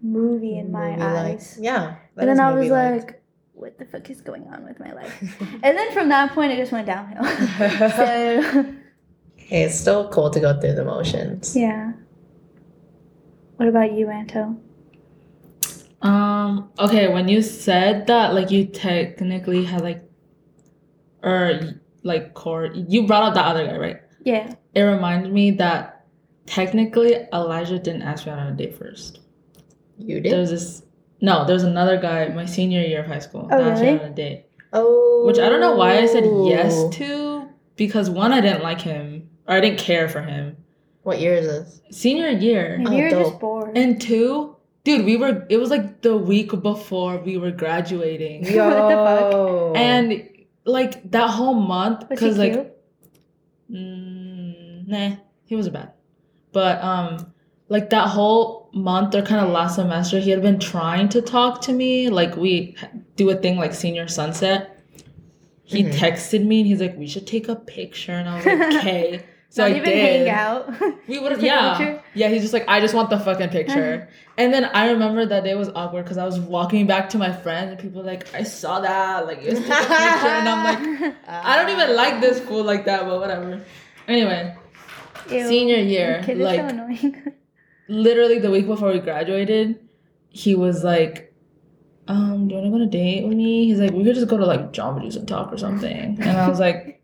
movie in my Movie-like. eyes. Yeah. that and then I was movie-like. like, what the fuck is going on with my life? and then from that point, it just went downhill. so, Hey, it's still cool to go through the motions. yeah. What about you, Anto? Um. Okay. When you said that, like you technically had like, or like core, you brought up that other guy, right? Yeah. It reminded me that technically Elijah didn't ask me out on a date first. You There did? was this. No, there was another guy my senior year of high school Oh, that asked me really? out on a date, Oh. which I don't know why I said yes to because one I didn't like him or I didn't care for him. What year is this? Senior year. Oh, Maybe Oh, you're just bored. And two, dude, we were. It was like the week before we were graduating, What the fuck? Yo. and like that whole month, because like, mm, nah, he was bad. But um, like that whole month or kind of last semester, he had been trying to talk to me. Like we do a thing like senior sunset. He Mhm. texted me and he's like, "We should take a picture," and I was like, "Okay." So Not I even did. hang out. We would have, yeah, picture? yeah. He's just like, I just want the fucking picture. and then I remember that day was awkward because I was walking back to my friends and people were like, I saw that, like, you took a picture, and I'm like, I don't even like this fool like that, but whatever. Anyway, Ew. senior year, like so literally the week before we graduated, he was like, um, do you want to go on a date with me? He's like, we could just go to like Jamba Juice and talk or something. And I was like,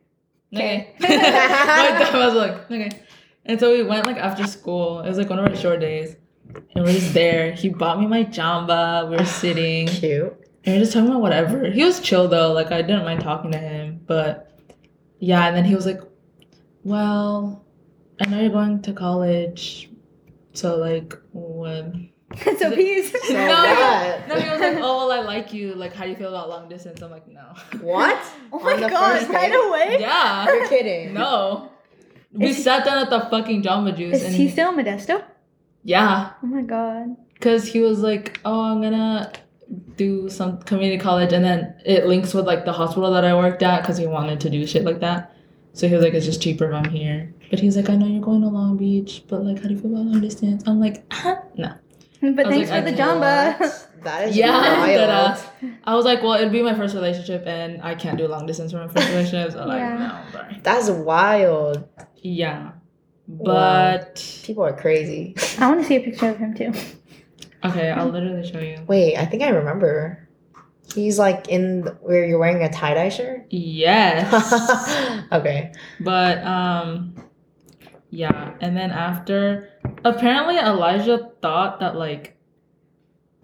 okay. My dad was like, okay. And so we went like after school. It was like one of our short days. And we're just there. He bought me my jamba. We were sitting. Cute. And we're just talking about whatever. He was chill though. Like I didn't mind talking to him. But yeah, and then he was like, Well, I know you're going to college. So like when so peace. So no, what? no, he was like, Oh well I like you. Like how do you feel about long distance? I'm like, no. What? Oh my On god, right away? Yeah. You're kidding. No. We he- sat down at the fucking Jamba Juice Is and he still in Modesto? yeah, Oh my god. because he was like, "Oh, I'm gonna do some community college," and then it links with like the hospital that I worked at because he wanted to do shit like that. So he was like, "It's just cheaper if I'm here." But he's like, "I know you're going to Long Beach, but like, how do you feel about long distance?" I'm like, uh-huh, "No." But thanks like, for the I jamba. What? That is Yeah, wild. that, I was like, "Well, it'd be my first relationship, and I can't do long distance for my first relationship." So like, no, sorry. That's wild. Yeah, Wow. but People are crazy. I want to see a picture of him too. okay, I'll literally show you. Wait, I think I remember. He's like in the, where you're wearing a tie dye shirt. Yes. okay. But um yeah, and then after apparently Elijah thought that like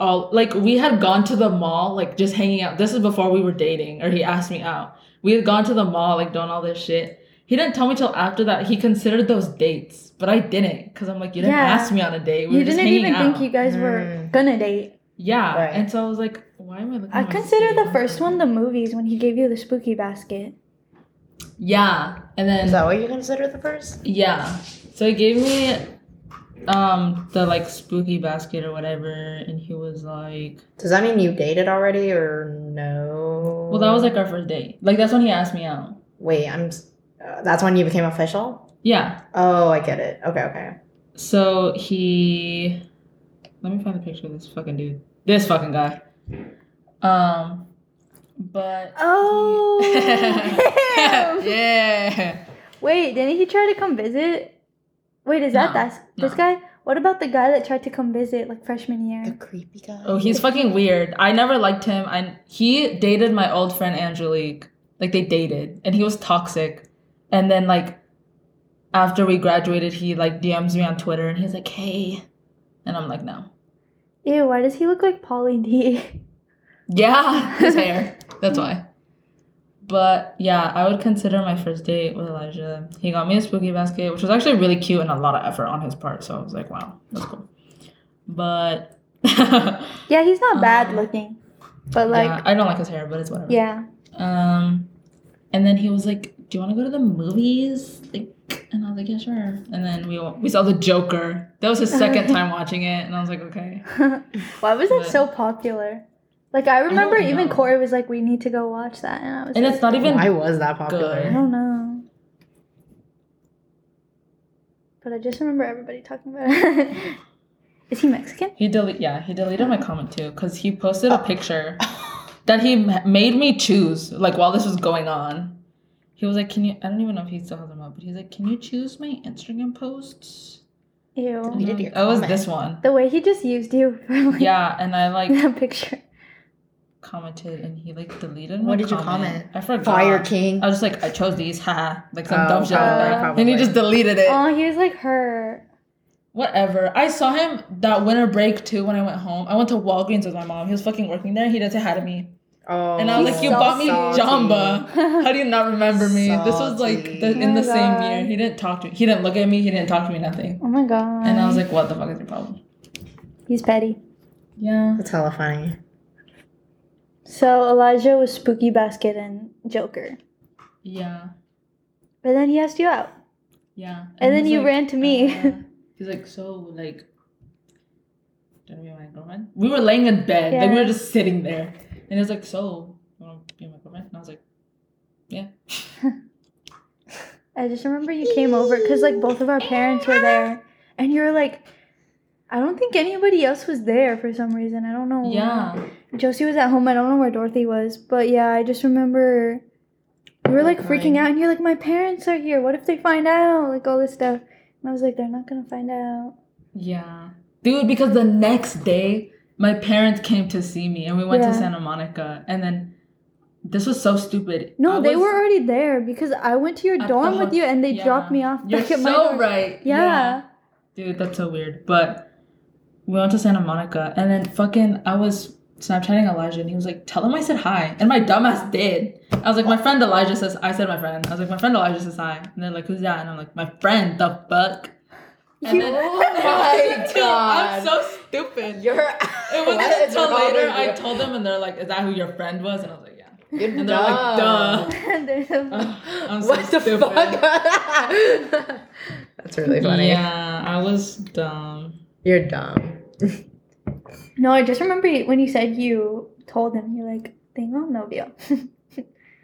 all like we had gone to the mall like just hanging out. This is before we were dating or he asked me out. We had gone to the mall like doing all this shit. He didn't tell me till after that he considered those dates, but I didn't cuz I'm like you didn't Yeah. ask me on a date. We you were didn't hanging even out. think you guys were Mm. gonna date. Yeah, Right. and so I was like why am I looking I at consider the first one the movies when he gave you the spooky basket. Yeah, and then Is that what you consider the first? Yeah. So he gave me um the like spooky basket or whatever and he was like Does that mean you dated already or no? well that was like our first date. Like that's when he asked me out. Wait, I'm. Uh, that's when you became official. Yeah. Oh, I get it. Okay, okay. So he let me find the picture of this fucking dude. This fucking guy. Um but Oh, him. yeah. Wait, didn't he try to come visit? Wait, is that No, that this no. guy? What about the guy that tried to come visit like freshman year? The creepy guy. Oh, he's fucking weird. I never liked him. I he dated my old friend Angelique. Like they dated, and he was toxic. And then like after we graduated, he like DMs me on Twitter, and he's like, "Hey," and I'm like, "No." Ew, why does he look like Pauly D? Yeah, his hair. That's why. But yeah, I would consider my first date with Elijah. He got me a spooky basket, which was actually really cute and a lot of effort on his part. So I was like, "Wow, that's cool." But Yeah, he's not bad Um, looking, but yeah, like I don't like his hair, but it's whatever. yeah. Um, and then he was like, "Do you want to go to the movies?" Like, and I was like, "Yeah, sure." And then we we saw the Joker. That was his second time watching it, and I was like, "Okay." Why was that But- so popular? Like I remember don't even know. Corey was like, "We need to go watch that," and I was And like, it's not even Why was that popular? good. don't know. but I just remember everybody talking about it. Is he Mexican? He delete yeah, he deleted my comment too because he posted a oh. picture that he made me choose like while this was going on. He was like, "Can you?" I don't even know if he still has them up, but he's like, "Can you choose my Instagram posts?" Ew. Deleted your It was this one. The way he just used you for like Yeah, and I like that picture. Commented, and he like deleted my What did you comment. comment? I forgot. Fire King. I was just like, I chose these, haha, like some Oh, dumb shit. like probably, that. probably. And he just deleted it. Oh, he was like hurt. Whatever. I saw him that winter break too when I went home. I went to Walgreens with my mom. He was fucking working there. He didn't say hi to me. Oh, And I was like, You so bought me salty. Jamba. How do you not remember me? This was like the, in Oh the my same year. He didn't talk to me. He didn't look at me. He didn't talk to me, nothing. Oh my god. And I was like, What the fuck is your problem? he's petty. Yeah. It's hella funny. So Elijah was Spooky Basket and Joker. Yeah. But then he asked you out. Yeah. And then he's you ran to me. uh, he's like, So, like, do you want to be my girlfriend? We were laying in bed. yeah. Like, we were just sitting there. And he was like, So, you want to be my girlfriend? And I was like, yeah. I just remember you came over because like both of our parents were there, and you were like, I don't think anybody else was there for some reason. I don't know. why. Yeah. Josie was at home. I don't know where Dorothy was, but yeah, I just remember we were like freaking out, and you're like, my parents are here. What if they find out? Like all this stuff. And I was like, they're not gonna find out. Yeah. Dude, because the next day, my parents came to see me and we went Yeah. to Santa Monica. And then this was so stupid. No, I they were already there because I went to your dorm with you, and they yeah. dropped me off You're back at my so right. Yeah. Dude, that's so weird. But we went to Santa Monica and then fucking I was Snapchatting Elijah and he was like, tell him I said hi. And my dumbass did. I was like, my friend Elijah says, I said my friend. I was like, my friend Elijah says hi. And they're like, who's that? And I'm like, my friend, the fuck? And then, Oh my God. I'm so stupid. You're. It wasn't What is until wrong later with I told them, and they're like, "Is that who your friend was?" And I was like, "Yeah." You're And they're like, dumb. "Duh." There's I'm so what the stupid. fuck? That's really funny. Yeah, I was dumb. You're dumb. No, I just remember when you said you told him you're like, tengo un novio.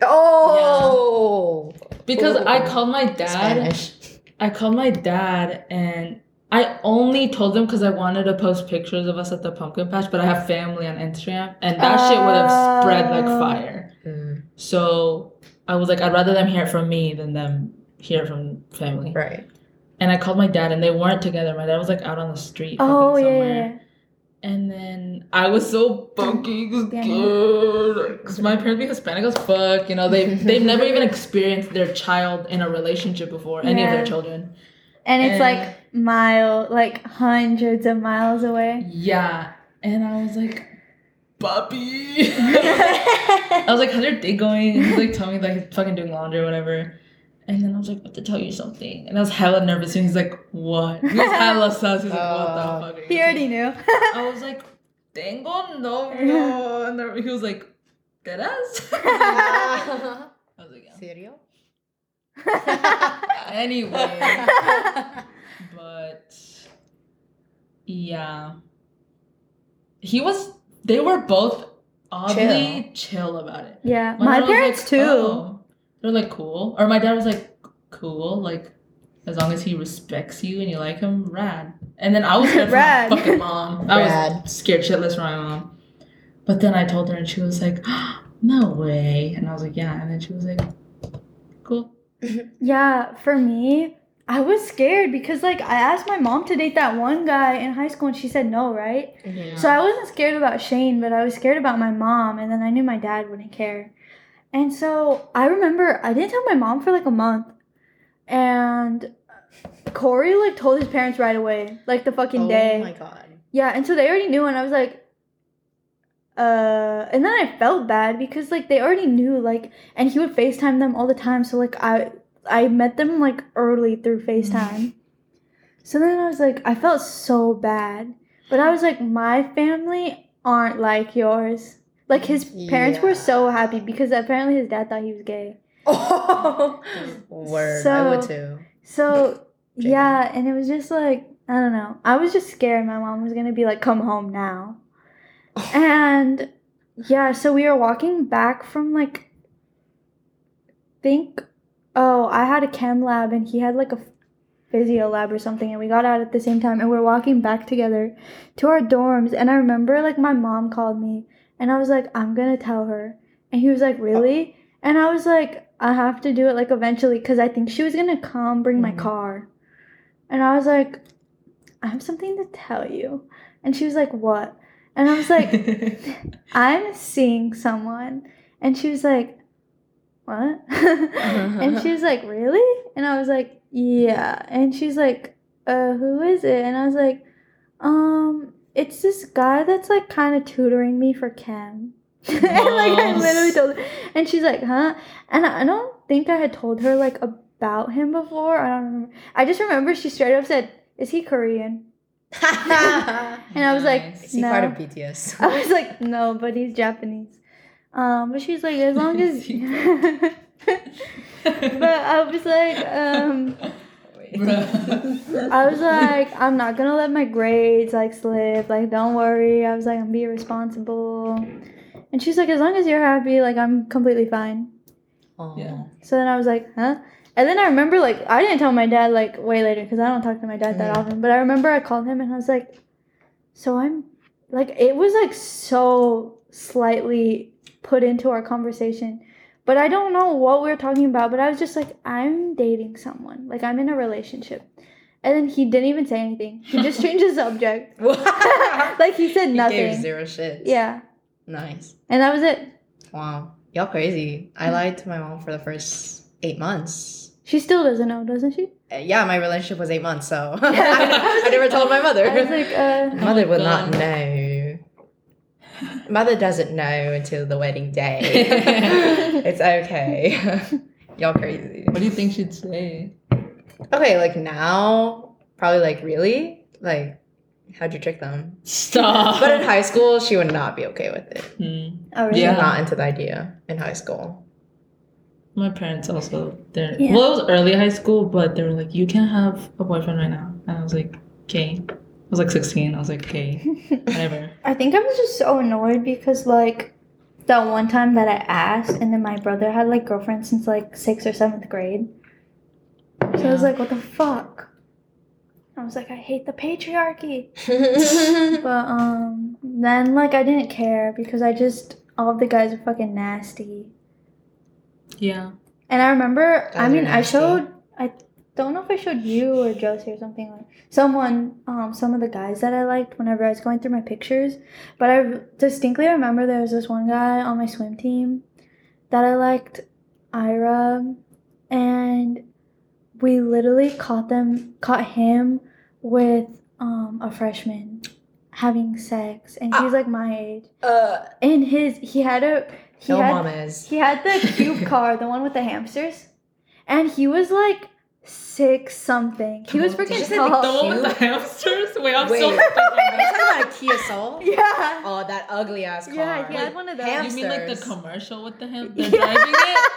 Oh. Because Ooh. I called my dad. Spanish. I called my dad, and I only told him because I wanted to post pictures of us at the pumpkin patch. But I have family on Instagram, and that shit would have spread like Oh. fire. Mm, So I was like, I'd rather them hear it from me than them hear it from family. right. And I called my dad, and they weren't together. My dad was like out on the street. oh fucking yeah, somewhere. Yeah, yeah. And then I was so fucking scared. Because my parents be Hispanic as fuck. You know, they, they've never even experienced their child in a relationship before, any of their children. And it's And- like mile, like hundreds of miles away. Yeah. And I was like, Bobby. I was like, how's your day going? And he's like, tell me like he's fucking doing laundry or whatever. And then I was like, I have to tell you something. And I was hella nervous. And he's like, what? He was hella sus. He's like, Uh, what the fuck? he already knew. I was like, tengo novio. And then he was like, deadass? I was like, yeah. Serio? Anyway, but yeah. He was, they were both oddly chill, about it. yeah, my dad was parents like, too. "Oh." They're like, cool. Or my dad was like, cool. Like, as long as he respects you and you like him, rad. And then I was scared for my Rad. fucking mom. I Rad. was scared shitless for my mom. But then I told her and she was like, no way. And I was like, yeah. And then she was like, cool. Yeah, for me, I was scared because like I asked my mom to date that one guy in high school and she said no, right? Mhm. So I wasn't scared about Shane, but I was scared about my mom, and then I knew my dad wouldn't care. And so I remember I didn't tell my mom for like a month, and Corey like told his parents right away, like the fucking Oh day. Oh my god. Yeah, and so they already knew, and I was like, uh, and then I felt bad because like they already knew, like, and he would FaceTime them all the time. So like I, I met them like early through FaceTime. so then I was like, I felt so bad, but I was like, my family aren't like yours. Like his parents were so happy because apparently his dad thought he was gay. Oh, word. I would So- too. So yeah, and it was just like I don't know. I was just scared my mom was gonna be like, "Come home now," and yeah. So we were walking back from like, think, oh, I had a chem lab and he had like a physio lab or something, and we got out at the same time, and we're walking back together to our dorms. And I remember like my mom called me, and I was like, I'm gonna tell her, and he was like, really? And I was like, I have to do it like eventually, cause I think she was gonna come bring my Mhm. car, and I was like, I have something to tell you, and she was like, what? And I was like, I'm seeing someone. And she was like, What? and she was like, Really? And I was like, Yeah. And she's like, Uh, who is it? And I was like, Um, it's this guy that's like kind of tutoring me for chem. and like I literally told her. And she's like, Huh? And I don't think I had told her like about him before. I don't remember. I just remember she straight up said, Is he Korean? And I was like, Nice. Is he No. part of BTS? I was like, no, but he's Japanese. Um, but she's like, as long as. but I was like, um, Bruh. I was like, I'm not gonna let my grades like slip. Like, don't worry. I was like, I'm be responsible. And she's like, as long as you're happy, like I'm completely fine. Aw. Yeah. So then I was like, huh? And then I remember like I didn't tell my dad like way later because I don't talk to my dad that Mhm. often. But I remember I called him and I was like, so I'm like it was like so slightly put into our conversation. But I don't know what we were talking about, but I was just like, I'm dating someone. Like I'm in a relationship. And then he didn't even say anything. He just changed the subject. like he said nothing. He gave zero shit. Yeah. Nice. And that was it. Wow. Y'all crazy. I lied to my mom for the first eight months. She still doesn't know, doesn't she? Uh, Yeah, my relationship was eight months, so I, I never told my mother. I was like, uh Mother Oh would God. not know. Mother doesn't know until the wedding day. it's okay. Y'all crazy. What do you think she'd say? Okay, like now, probably like really? Like, how'd you trick them? Stop. But in high school, she would not be okay with it. Hmm. Oh, really? Yeah. was not into the idea in high school. My parents also they're Yeah. well it was early high school, but they were like, You can't have a boyfriend right now. And I was like, Okay. Was like sixteen, I was like, Okay, whatever. I think I was just so annoyed because like that one time that I asked, and then my brother had like girlfriend since like sixth or seventh grade. So I was like, what the fuck? I was like, I hate the patriarchy. But um, then like I didn't care because I just all of the guys are fucking nasty. Yeah. And I remember, I mean, I showed, I don't know if I showed you or Josie or something like someone, um, some of the guys that I liked whenever I was going through my pictures. But I distinctly remember there was this one guy on my swim team that I liked, Ira, and we literally caught them, caught him with um a freshman having sex, and he's was like my age. uh, And his, he had a, he no had. mamas. He had the cube car, the one with the hamsters, and he was like six something. He was Did you freaking say the tall. The one with the hamsters? Wait, I'm Wait, so are you talking about a Kia Soul? Yeah. Oh, that ugly ass car. Yeah, he had one of those. Ham- You mean like the commercial with the ham they're Yeah. driving it?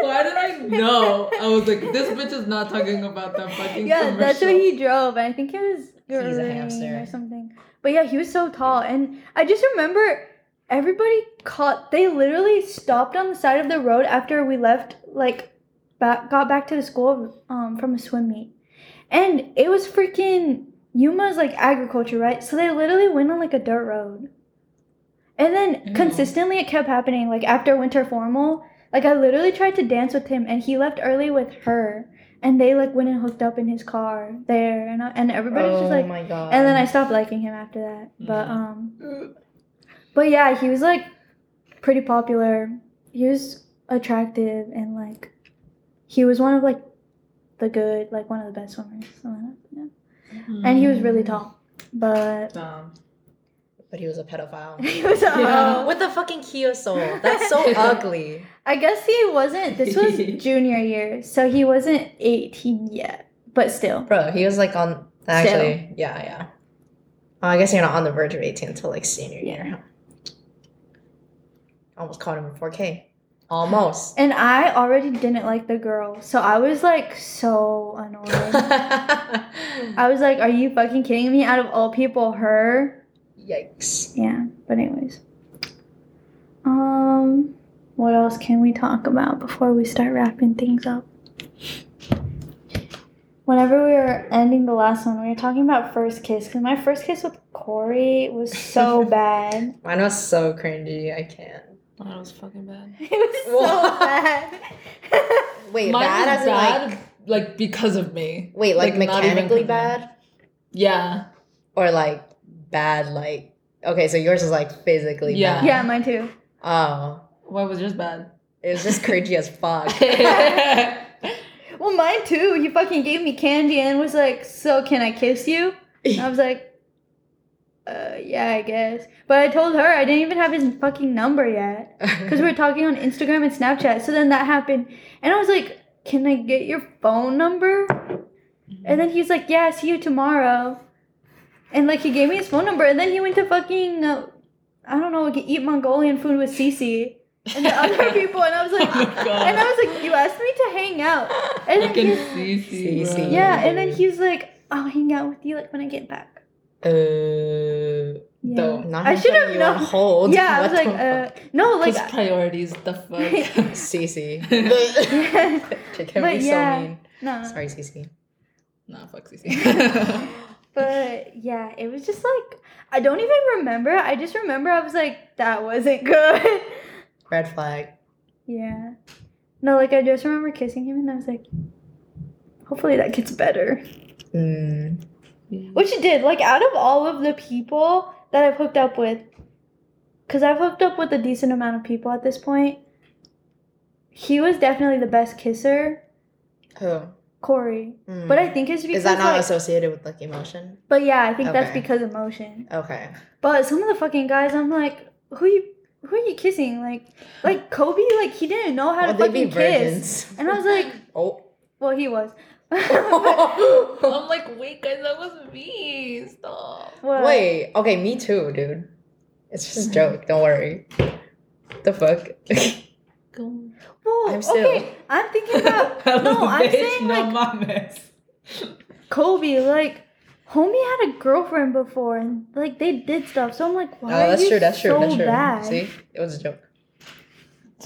Why did I know? I was like, this bitch is not talking about that fucking Yeah, commercial. that's what he drove. and I think it was He's a hamster. or something. But yeah, he was so tall, and I just remember everybody caught. They literally stopped on the side of the road after we left, like, back got back to the school um from a swim meet, and it was freaking Yuma's like agriculture, right? So they literally went on like a dirt road, and then Ew. consistently it kept happening. Like after winter formal, like I literally tried to dance with him, and he left early with her and they like went and hooked up in his car there and I, and everybody was oh just like my god. and then I stopped liking him after that but Mm. um but yeah he was like pretty popular he was attractive and like he was one of like the good like one of the best swimmers so, yeah. and he was really Mm. tall but Um, But he was a pedophile. he was Yeah. uh, With the fucking Kia Soul. That's so ugly. I guess he wasn't this was junior year so he wasn't 18 yet but still Bro, he was like on actually, yeah, yeah. Oh, I guess you're not on the verge of 18 until like senior year. Almost caught him in 4K. Almost. And I already didn't like the girl, so I was like so annoyed. I was like, "Are you fucking kidding me?" Out of all people, her. Yikes. Yeah. But anyways, um, what else can we talk about before we start wrapping things up? whenever we were ending the last one, we were talking about first kiss because my first kiss with Corey was so bad. Mine was so cringy. I can't. That was fucking bad. It was so What? bad. Wait, Mine bad was as in like like, because of me. wait, like, like, mechanically because me. bad Yeah. or like bad like okay, so yours is like physically Yeah. bad. yeah, mine too. Oh, Why was yours bad? it was just cringy as fuck. Well, mine too. He fucking gave me candy and was like, "So can I kiss you?" And I was like, "Uh, yeah, I guess." But I told her I didn't even have his fucking number yet because we were talking on Instagram and Snapchat. So then that happened, and I was like, "Can I get your phone number?" And then he's like, "Yeah, see you tomorrow." And like he gave me his phone number, and then he went to fucking, uh, I don't know, eat Mongolian food with Cece and the other people, and I was like, Oh and I was like, "You asked me to hang out," and then Fucking he, Cece. Cece. yeah, and then he's like, "I'll hang out with you like when I get back." uh, Yeah. though, not I should have known. hold. Yeah, I was like, uh, no, like, His priorities, the fuck. Cece. Yeah. She can But be yeah. so mean. no, Sorry, Cece. nah, fuck Cece. but yeah, it was just like I don't even remember. I just remember I was like, that wasn't good. Red flag. yeah, no, like I just remember kissing him, and I was like, hopefully that gets better. Mm. Which it did. Like out of all of the people that I've hooked up with, because I've hooked up with a decent amount of people at this point, he was definitely the best kisser, Who? Corey. Mm. But I think it's because is that not like, associated with like emotion? but yeah, I think that's Okay. because emotion. Okay. But some of the fucking guys, I'm like, who you who are you kissing? Like like Kobe, like he didn't know how Would to fucking kiss. And I was like, Oh. well, he was. I'm like, wait, guys, that was me. Stop. What? Wait. Okay, me too, dude. It's just a joke. Don't worry. The fuck. Go. Whoa, I'm still- okay. I'm thinking about no, I'm saying like mames. Kobe, like homie had a girlfriend before and like they did stuff. So I'm like, why Oh, are that's you true. That's true. so That's true. bad? See, it was a joke.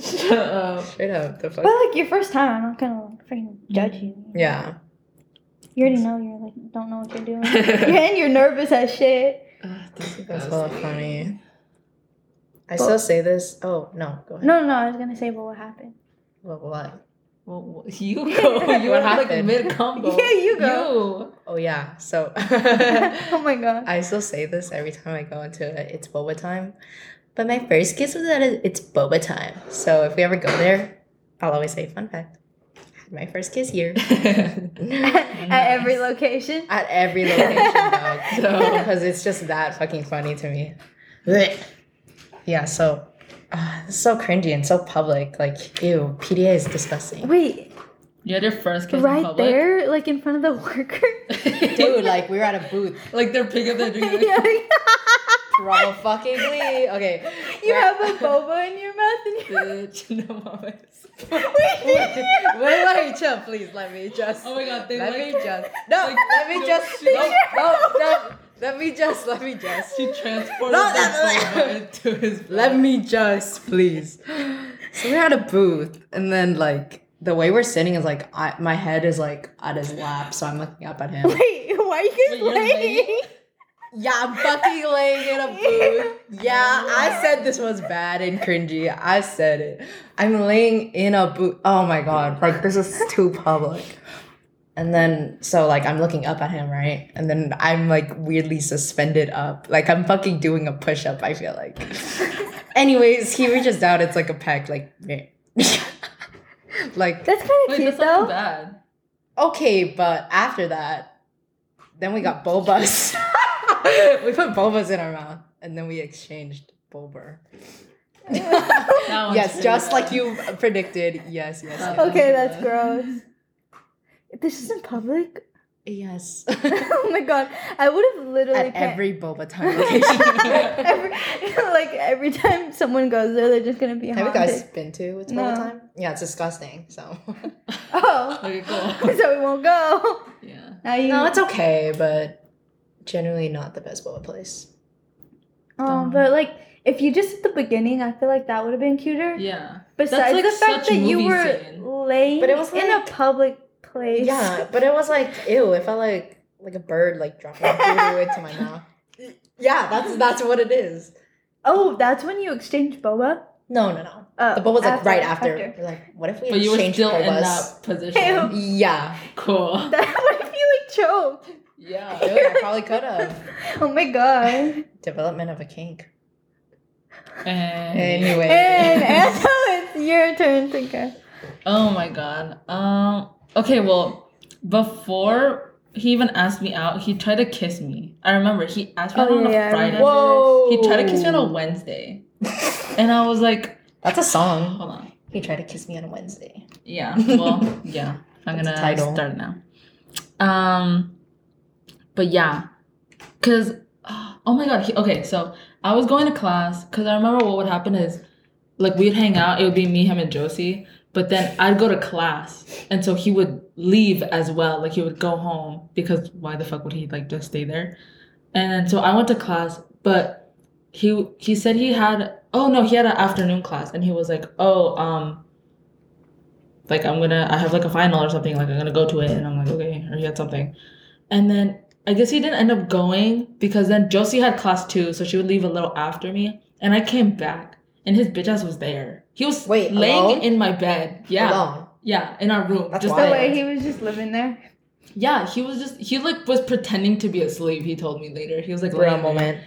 Shut up. Straight up. The fuck. But like your first time, I'm not gonna like, freaking judge you. Yeah. You already know you're like don't know what you're doing. and you're nervous as shit. That's hella funny. I still say this. Oh no. Go ahead. No, no, I was gonna say, but what happened? What? what? Well, well, you go. You What were like happened? mid combo. Yeah, you go. Oh yeah. So. oh my god. I still say this every time I go into it. It's boba time. But my first kiss was at a, it's boba time. So if we ever go there, I'll always say fun fact. Had my first kiss here. At every location. At every location, dog. So- because it's just that fucking funny to me. Blech. Yeah, so uh, it's so cringy and so public. Like, ew, PDA is disgusting. Wait, You had your first kiss in right public? there, like in front of the worker. Dude, like we were at a booth. like they're picking up their drink. yeah, Probably fucking Okay. you we're- have a boba in your mouth and you're Bitch, no mames. wait, wait, wait, chill, please. Let me just. Oh my god, they let like. me just. No, like, let me no, just. she- No, no, no. Let me just. Let me just. She transported No, no. boba into his. Let me just, please. So we're at a booth, and then like the way we're sitting is like I, my head is like at his lap, so I'm looking up at him. Wait, why are you guys? Yeah, I'm fucking laying in a booth. Yeah, I said this was bad and cringy. I said it. I'm laying in a booth. Oh my god, like this is too public. And then so like I'm looking up at him, right? And then I'm like weirdly suspended up. Like I'm fucking doing a push-up, I feel like. Anyways, he reaches down, it's like a peck, like meh. like That's kind of Wait, cute that's though. bad. okay, but after that, then we got bobas. we put bobas in our mouth, and then we exchanged boba. That one's yes, pretty just like you predicted. Yes, yes, yes. Okay, that's gross. This is in public. Yes. oh my god, I would have literally At pa- every boba time location. every, like every time someone goes there, they're just gonna be Have you guys been to It's No. Boba Time? Yeah, it's disgusting. So Oh, Okay, cool. so we won't go. Yeah. Now you. no, it's okay, but generally not the best boba place. Um, but like if you just at the beginning, I feel like that would have been cuter. Yeah. Besides like, the fact that you were scene. laying But it was in a public place. Yeah, but it was like ew. It felt like like a bird like dropping doo into my mouth. Yeah, that's that's what it is. Oh, that's when you exchange boba. No, no, no. Oh, The boba was like after- right after. after. We're like, what if we But you were exchange still in that position. Ew. Yeah, Cool. That what if you like choked? Yeah. Ew, I probably could have. Oh my god. Development of a kink. And Anyway. And Anto, it's your turn to go. Oh my god. Um. Okay. Well, before he even asked me out, he tried to kiss me. I remember he asked me out Oh, on a yeah, I Friday. Whoa. He tried to kiss me on a Wednesday, and I was like, That's a song. "Hold on." He tried to kiss me on a Wednesday. Yeah. Well, yeah. I'm That's gonna title. start now. Um. But yeah, cause oh my god. He, okay, so I was going to class because I remember what would happen is like we'd hang out. It would be me, him, and Josie. But then I'd go to class, and so he would leave as well. Like he would go home because why the fuck would he like just stay there? And so I went to class, but he he said he had oh no he had an afternoon class, and he was like oh um like I'm gonna I have like a final or something like I'm gonna go to it, and I'm like okay or he had something, and then I guess he didn't end up going because then Josie had class too, so she would leave a little after me, and I came back and his bitch ass was there. He was Wait, laying alone? in my bed. Yeah. Alone. Yeah, in our room. That's just The wild. there. way he was just living there. Yeah, he was just he like was pretending to be asleep. He told me later. He was like For a moment.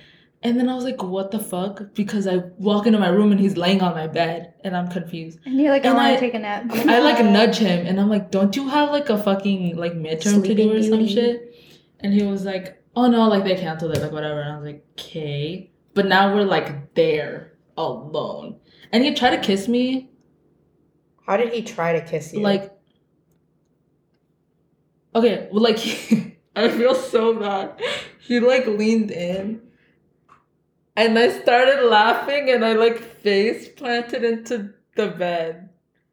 and then I was like, "What the fuck?" Because I walk into my room and he's laying on my bed, and I'm confused. And you're like, I And want I- to take a nap. I like nudge him, and I'm like, "Don't you have like a fucking like midterm to do Sleeping or some Beauty. shit?" And he was like, "Oh no, like they canceled it, like whatever." And I was like, "Okay," but now we're like there alone, and he tried to kiss me, How did he try to kiss you? like okay well like i feel so bad. He like leaned in and i started laughing and i like face planted into the bed.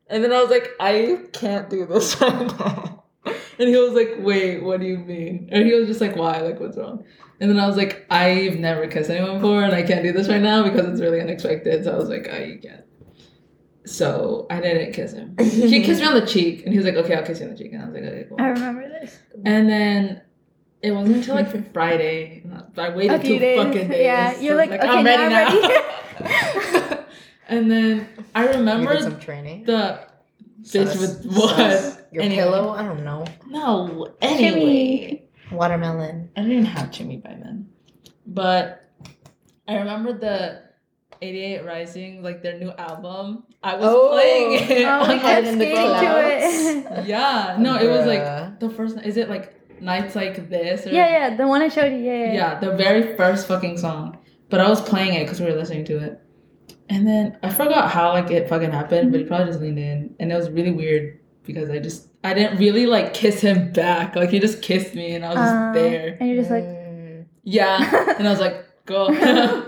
And then i was like i can't do this right now and he was like wait what do you mean and he was just like why like what's wrong and then i was like i've never kissed anyone before and i can't do this right now because it's really unexpected so i was like oh, i can't so i didn't kiss him he kissed me on the cheek and he was like, okay, I'll kiss you on the cheek. And I was like, okay, cool. I remember this. And then it wasn't until like Friday. I waited A few two days. fucking days. Yeah, you're I was like, okay, I'm ready now now. And then I you remember did some training. the So bitch with what? Your Anyway. pillow? I don't know. no. Anyway, Watermelon. I didn't even have Jimmy by then, but I remember the 88 Rising, like their new album. I was Oh. playing oh, it. Oh, we kept my in the to it. Yeah, no, it was like the first. Is it like nights like this? Or, yeah, yeah, the one I showed you. Yeah, yeah. yeah, the very first fucking song. But I was playing it because we were listening to it, and then I forgot how like it fucking happened. But he probably just leaned in, and it was really weird because I just I didn't really like kiss him back. Like he just kissed me, and I was just Uh, there. And you're just like, Mm. Yeah, and I was like, go.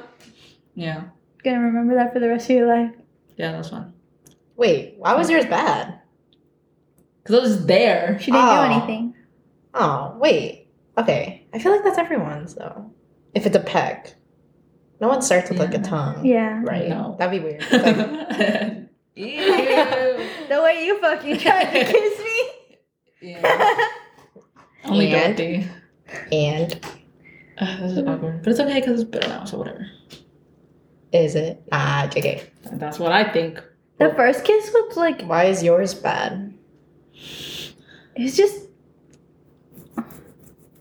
yeah, gonna remember that for the rest of your life. yeah, that was fun. Wait, why was yours bad? Cause I was just there. She didn't Oh. do anything. Oh, wait. Okay. I feel like that's everyone's though. If it's a peck. No one starts with like a tongue. Yeah. Right. No. That'd be weird. Like, Ew. the way you fucking tried to kiss me. Yeah. Only And? Dorothy. and Uh, this is awkward, but it's okay because it's bitter now, so whatever. is it? Ah, JK. That's what I think. The first kiss was like, Why is yours bad? it's just,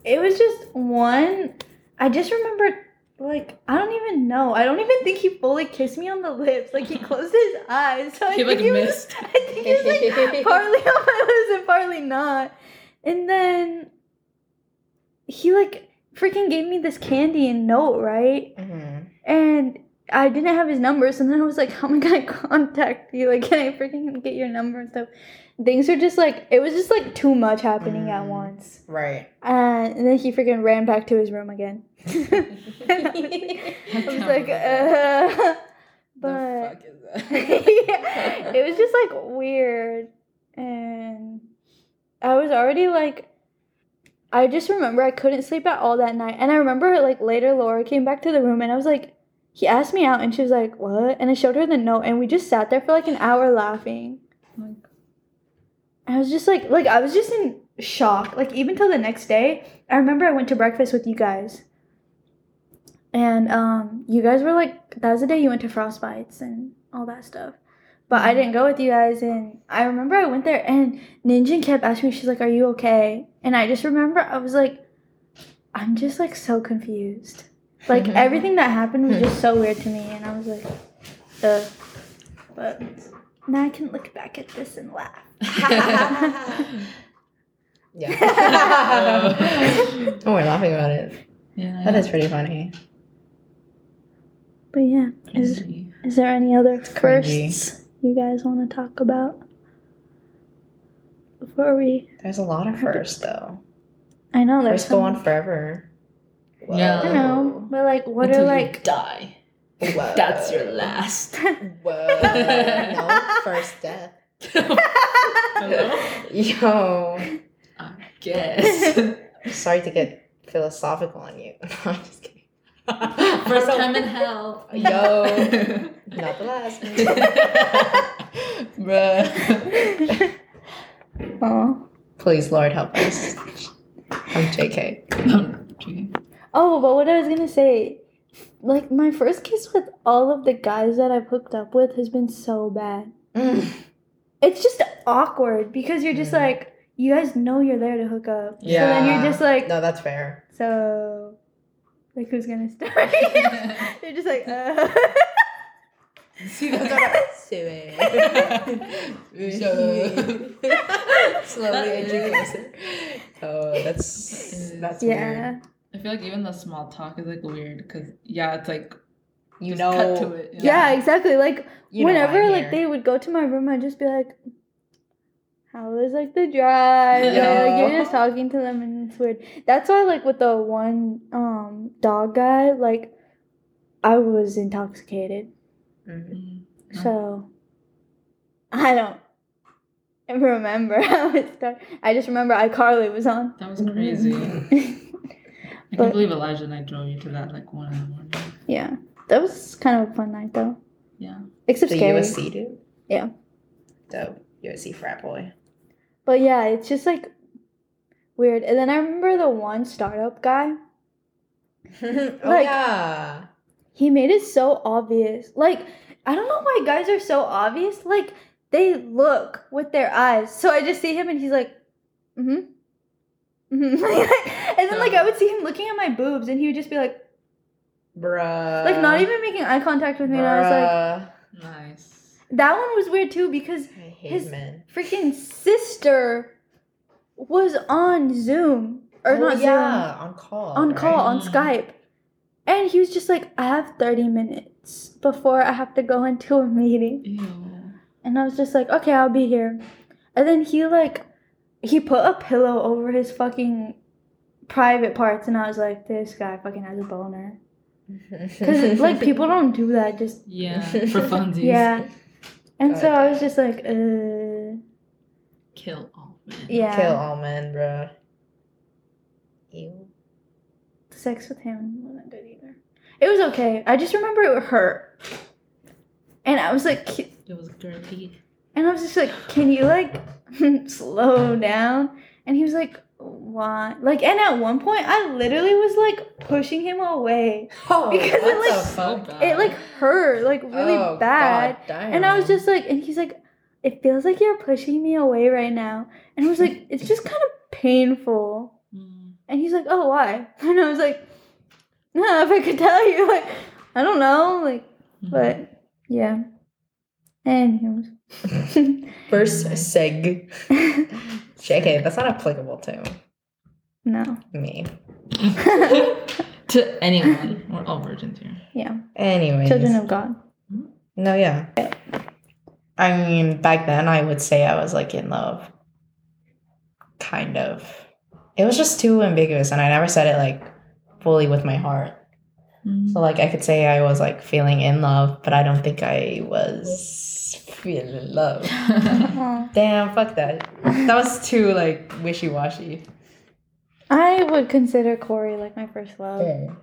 it was just one. I just remember, like, I don't even know. I don't even think he fully kissed me on the lips. Like, he closed his eyes. So I He think like he was- missed. I think he was like partly on my lips and partly not. And then he like freaking gave me this candy and note, right? Mhm. And I didn't have his number, so then I was like, how am I gonna contact you? Like, can I freaking get your number and stuff? Things were just like it was just like too much happening at Mm. once. Right. And, and then he freaking ran back to his room again. I was like- I was like, uh, but yeah, it was just like weird and i was already like i just remember i couldn't sleep at all that night and i remember like later laura came back to the room and i was like he asked me out and she was like what and i showed her the note and we just sat there for like an hour laughing I was just like, like I was just in shock. Like even till the next day, I remember I went to breakfast with you guys, and um, you guys were like, that was the day you went to Frostbites and all that stuff. But I didn't go with you guys, and I remember I went there, and Ninja kept asking me, she's like, "Are you okay?" And I just remember I was like, I'm just like so confused. Like everything that happened was just so weird to me, and I was like, uh. But now I can look back at this and laugh. yeah. oh, we're laughing about it. Yeah. That is pretty funny. But yeah, is is there any other cringy. firsts you guys want to talk about before we? There's a lot of firsts though. I know there's First go on forever. Yeah. I know, but like, what Until are you like? die. Whoa. That's your last. Whoa. no, first death. Hello? Yo. I guess. Sorry to get philosophical on you. No, I'm just kidding. First time in hell. Yo. Not the last. Bruh. oh. Please, Lord, help us. I'm JK. I'm joking. Oh, but what I was gonna say, like my first kiss with all of the guys that I've hooked up with has been so bad. Mm. It's just awkward because you're just Mm. like, you guys know you're there to hook up. Yeah. So then you're just like, No, that's fair. so, like who's gonna start? you're just like, uh. Slowly edging closer. Oh, that's that's yeah. weird. I feel like even the small talk is like weird because yeah, it's like You just know, cut to it. you know? Yeah, exactly. Like you whenever like here. they would go to my room, I'd just be like, "How was like the drive?" And, like, you're just talking to them, and it's weird. That's why, like with the one um dog guy, like I was intoxicated, Mhm. Mm. so I don't remember how it started. I just remember iCarly was on. That was crazy. I But- can't believe Elijah and I drove you to that like one in the morning. yeah, that was kind of a fun night though. Yeah. Except The scary. USC dude. Yeah. Dope. USC frat boy. But yeah, it's just like weird. And then I remember the one startup guy. oh Like- yeah. He made it so obvious. Like, I don't know why guys are so obvious. Like, they look with their eyes. So I just see him and he's like, mm hmm. Mm-hmm. and then, like, I would see him looking at my boobs and he would just be like, Bruh. like, not even making eye contact with me. And I was like, Nice. that one was weird too because his- men. freaking sister was on Zoom. Or oh, not Zoom. yeah, on call. on call on. Skype. And he was just like, I have 30 minutes before I have to go into a meeting. Ew. And I was just like, okay, I'll be here. And then he like, he put a pillow over his fucking private parts. And I was like, this guy fucking has a boner. Because like people don't do that. Just, Yeah. For funsies. yeah. And so I was just like, uh, Kill all men. yeah. Kill all men, bruh. Ew. Sex with him wasn't good either. It was okay. I just remember it hurt. And I was like, It was dirty. And I was just like, can you like slow down? And he was like, why? Like, and at one point, I literally was like pushing him away. Oh, Because it, like, so It like hurt, like really Oh, bad. And I was just like, and he's like, it feels like you're pushing me away right now. And I was like, it's just kind of painful. Mm. And he's like, oh, why? And I was like, no, if I could tell you, like, I don't know, like, Mhm. but yeah. And First seg. JK, that's not applicable to no. me. to anyone. We're all virgins here. Yeah. Anyway. Children of God. No, yeah. I mean, back then I would say I was like in love. Kind of. It was just too ambiguous and I never said it like fully with my heart. Mm. So like I could say I was like feeling in love, but I don't think I was feeling in love. Damn, fuck that. That was too like wishy washy. I would consider Corey like my first love,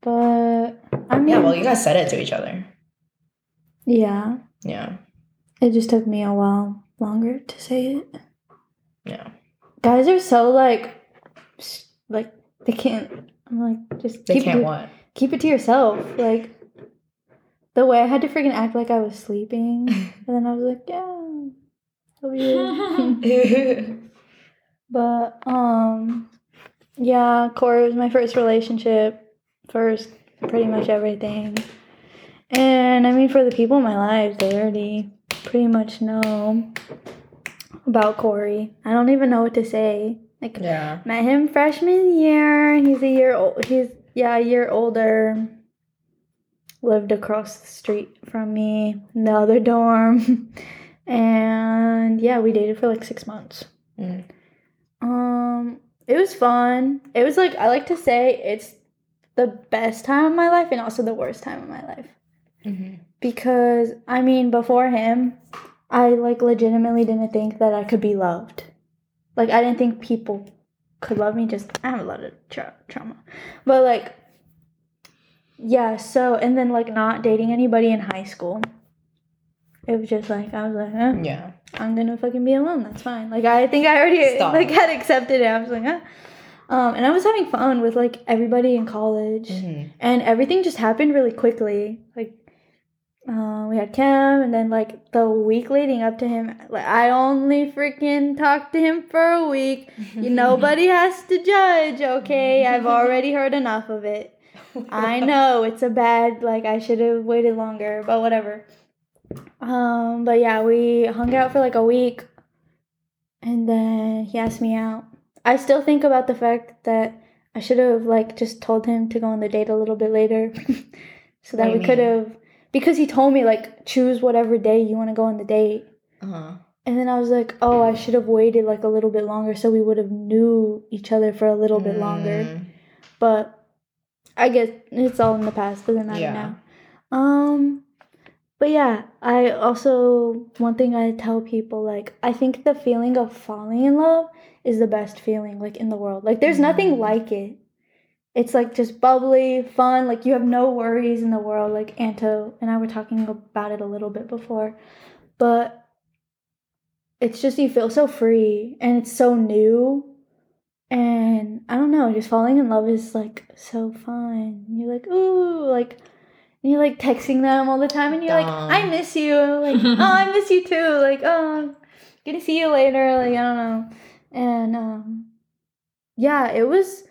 but I mean, Yeah, well you guys said it to each other. yeah, Yeah. it just took me a while longer to say it. Yeah. guys are so like, like they can't. I'm like just They keep can't it, what? keep it to yourself. Like the way I had to freaking act like I was sleeping, and then I was like, yeah, but um, yeah, Corey was my first relationship, first pretty much everything, and I mean for the people in my life, they already pretty much know about Corey. I don't even know what to say. Like yeah. Met him freshman year. He's a year old. He's yeah, a year older. Lived across the street from me in the other dorm, and yeah, we dated for like six months. Mm. Um, it was fun. It was like I like to say it's the best time of my life and also the worst time of my life Mhm. because I mean before him, I like legitimately didn't think that I could be loved. Like I didn't think people could love me. Just I have a lot of tra- trauma, but like yeah. So and then like not dating anybody in high school. It was just like I was like, Yeah. I'm gonna fucking be alone. That's fine. Like I think I already Stop. like had accepted it. I was like, eh. um, and I was having fun with like everybody in college Mhm. and everything just happened really quickly. Like, uh, we had Cam, and then like the week leading up to him, like I only freaking talked to him for a week. Nobody has to judge, okay? I've already heard enough of it. I know it's a bad. Like I should have waited longer, but whatever. Um, but yeah, we hung out for like a week, and then he asked me out. I still think about the fact that I should have like just told him to go on the date a little bit later, so that we could have. Because he told me like choose whatever day you want to go on the date, Uh-huh. and then I was like, oh, I should have waited like a little bit longer so we would have knew each other for a little bit longer. Mm. But I guess it's all in the past. Doesn't matter Yeah. now. Um, but yeah, I also one thing I tell people like I think the feeling of falling in love is the best feeling like in the world. Like there's nothing Mhm. like it. It's like just bubbly, fun. Like you have no worries in the world. Like Anto and I were talking about it a little bit before, but it's just you feel so free and it's so new and I don't know, just falling in love is like so fun. You're like, ooh, like and you're like texting them all the time and you're like, I miss you. Like, oh, I miss you too. Like, oh, gonna see you later. Like, I don't know. And um yeah, it was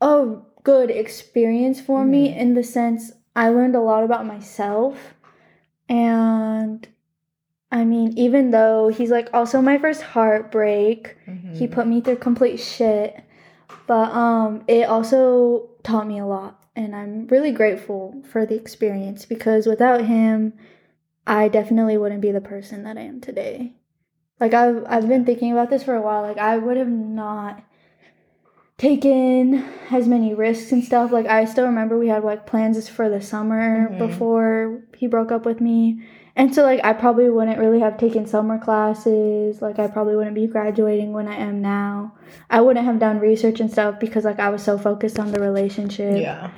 a good experience for me Mhm. in the sense I learned a lot about myself. And I mean, even though he's like also my first heartbreak, he Mhm. put me through complete shit but um it also taught me a lot and i'm really grateful for the experience because without him i definitely wouldn't be the person that i am today like i've, I've been thinking about this for a while like i would have not taken as many risks and stuff like i still remember we had like plans for the summer Mhm. before he broke up with me and so like I probably wouldn't really have taken summer classes. Like I probably wouldn't be graduating when I am now. I wouldn't have done research and stuff because like I was so focused on the relationship. Yeah.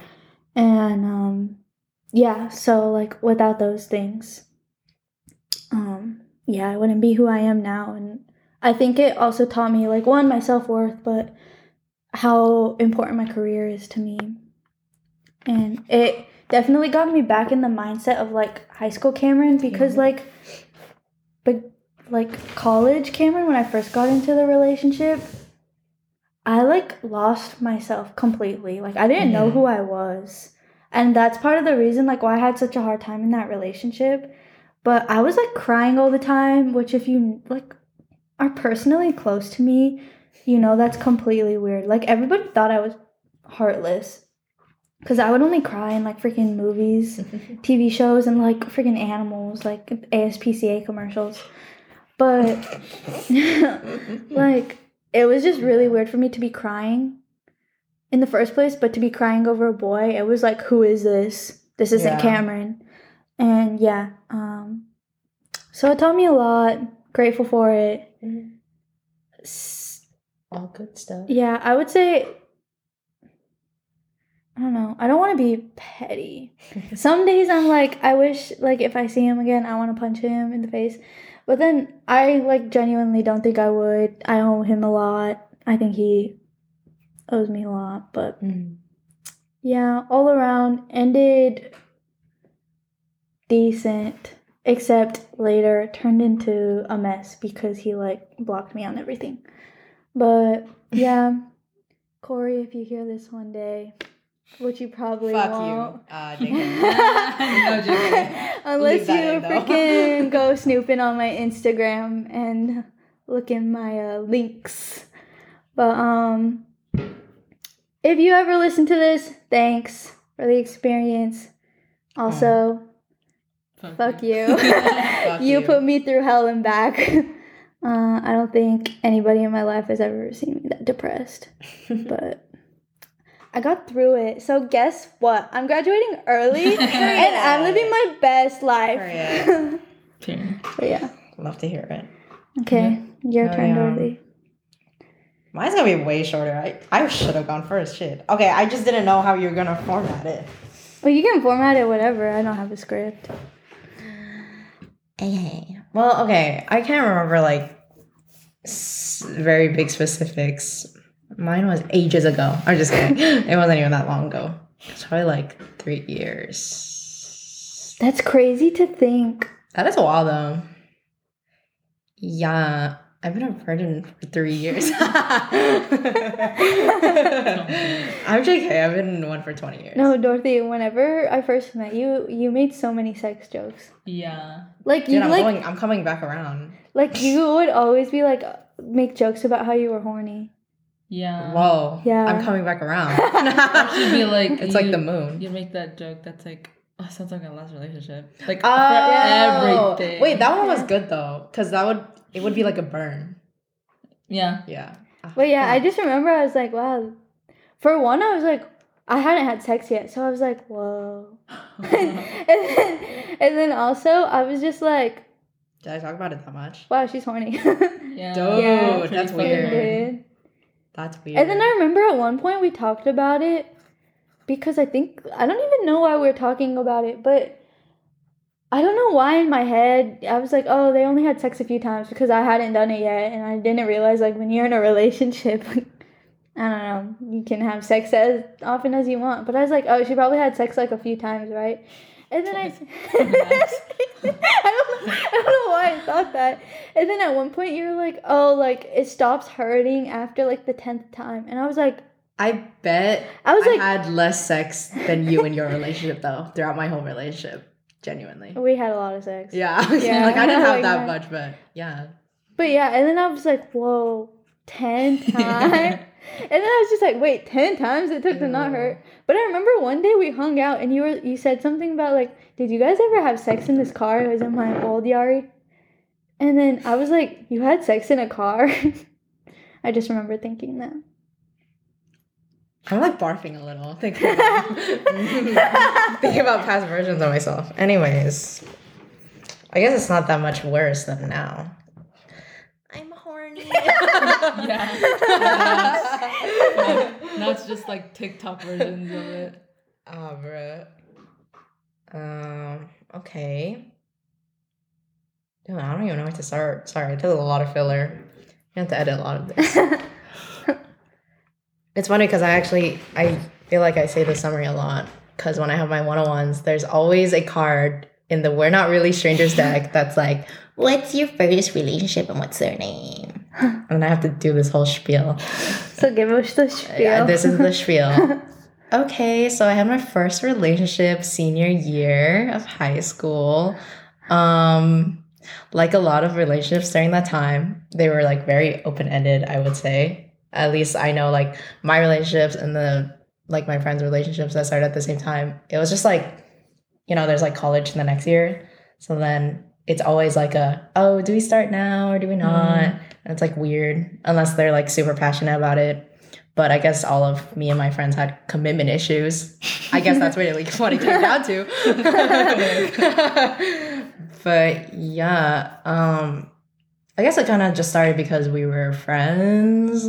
And um yeah, so like without those things um yeah, I wouldn't be who I am now and I think it also taught me like one my self-worth but how important my career is to me. And it definitely got me back in the mindset of like high school Cameron because Mhm. like but like college Cameron when I first got into the relationship I like lost myself completely. Like I didn't know who I was. And that's part of the reason like why I had such a hard time in that relationship. But I was like crying all the time, which if you like are personally close to me, you know that's completely weird. Like everybody thought I was heartless cuz I would only cry in like freaking movies, TV shows and like freaking animals, like ASPCA commercials. But like it was just really weird for me to be crying in the first place but to be crying over a boy it was like who is this this isn't Yeah. cameron and yeah um so it taught me a lot grateful for it Mhm. All good stuff. yeah i would say I don't know. I don't want to be petty. Some days I'm like, I wish like if I see him again, I want to punch him in the face. But then I like genuinely don't think I would. I owe him a lot. I think he owes me a lot. But Mm. yeah, all around ended decent. Except later turned into a mess because he like blocked me on everything. But yeah, Corey, if you hear this one day, which you probably Fuck won't. you. Uh, No, JK. Unless you in, freaking go snooping on my Instagram and look in my uh, links. But um, if you ever listen to this, thanks for the experience. Also, fuck you. Fuck you you. put me through hell and back. Uh, I don't think anybody in my life has ever seen me that depressed, but I got through it. So guess what? I'm graduating early, and I'm living my best life. Period. Period. but yeah. Love to hear it. Okay, your Oh, turn, yeah. Dorothy. Mine's gonna be way shorter. I, I should have gone first. Shit. Okay, I just didn't know how you were gonna format it. Well, you can format it whatever. I don't have a script. Okay. Well, okay. I can't remember like s- very big specifics. Mine was ages ago. I'm just kidding. it wasn't even that long ago. It's probably like three years. That's crazy to think. That is a while though. Yeah. I've been a virgin for three years. I'm JK. I've been in one for 20 years. No, Dorothy. Whenever I first met you, you made so many sex jokes. Yeah. Like Dude, you I'm like going I'm coming back around. like you would always be like make jokes about how you were horny. Yeah. Whoa. Yeah. I'm coming back around. Should be like it's like the moon. You make that joke that's like, oh, sounds like a last relationship. Like Oh, for everything. Wait, that one was good though, because that would it would be like a burn. Yeah. Yeah. But yeah, I just remember I was like, wow. For one, I was like, I hadn't had sex yet, so I was like, whoa. and, then, and then also, I was just like, Did I talk about it that much? wow, she's horny. yeah. Dude, Yeah. that's weird. Dude. That's weird. And then I remember at one point we talked about it because I think I don't even know why we are talking about it, but I don't know why in my head I was like, oh, they only had sex a few times because I hadn't done it yet, and I didn't realize like when you're in a relationship, I don't know, you can have sex as often as you want. But I was like, oh, she probably had sex like a few times, right? And then I, I don't, I don't know why I thought that. And then at one point you were like, oh, like it stops hurting after like the tenth time, and I was like, I bet I was I like, had less sex than you in your relationship though, throughout my whole relationship. Genuinely. we had a lot of sex. Yeah. Yeah, like I didn't have like that that. much, but yeah. But yeah, and then I was like, whoa, 10 times? And then I was just like, wait, 10 times it took to not hurt. But I remember one day we hung out and you were you said something about like, did you guys ever have sex in this car? It was in my old Yari. And then I was like, you had sex in a car? I just remember thinking that. I'm like barfing a little thinking about, thinking about past versions of myself. Anyways, I guess it's not that much worse than now. I'm. Yeah. Yeah. now it's just like TikTok versions of it. Ah, bruh. Um, okay. Dude, I don't even know where to start. Sorry, there's a lot of filler. You have to edit a lot of this. It's funny because I actually I feel like I say the summary a lot because when I have my one on ones, there's always a card in the We're Not Really Strangers deck that's like, "What's your first relationship and what's their name?" And I have to do this whole spiel. so give us the spiel. Yeah, this is the spiel. Okay, so I had my first relationship senior year of high school. Um, like a lot of relationships during that time, they were like very open ended. I would say. At least I know like my relationships and the like my friends' relationships that started at the same time. It was just like, you know, there's like college in the next year, so then it's always like a oh, do we start now or do we not? And it's like weird unless they're like super passionate about it but I guess all of me and my friends had commitment issues. I guess that's really what it came down to. but yeah, um, I guess it kind of just started because we were friends,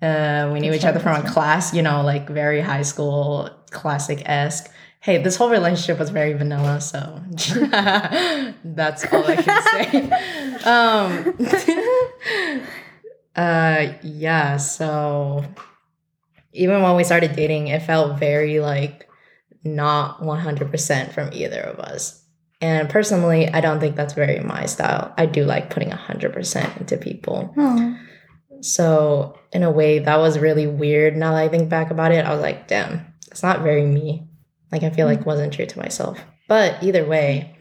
Uh, we knew each other from a class, you know, like very high school, classic esque. Hey, this whole relationship was very vanilla, so that's all I can say. um, uh, yeah, so even when we started dating, it felt very like not 100% from either of us. And personally, I don't think that's very my style. I do like putting 100% into people. Oh. So, in a way, that was really weird. Now that I think back about it, I was like, damn, it's not very me. Like, I feel like wasn't true to myself. But either way,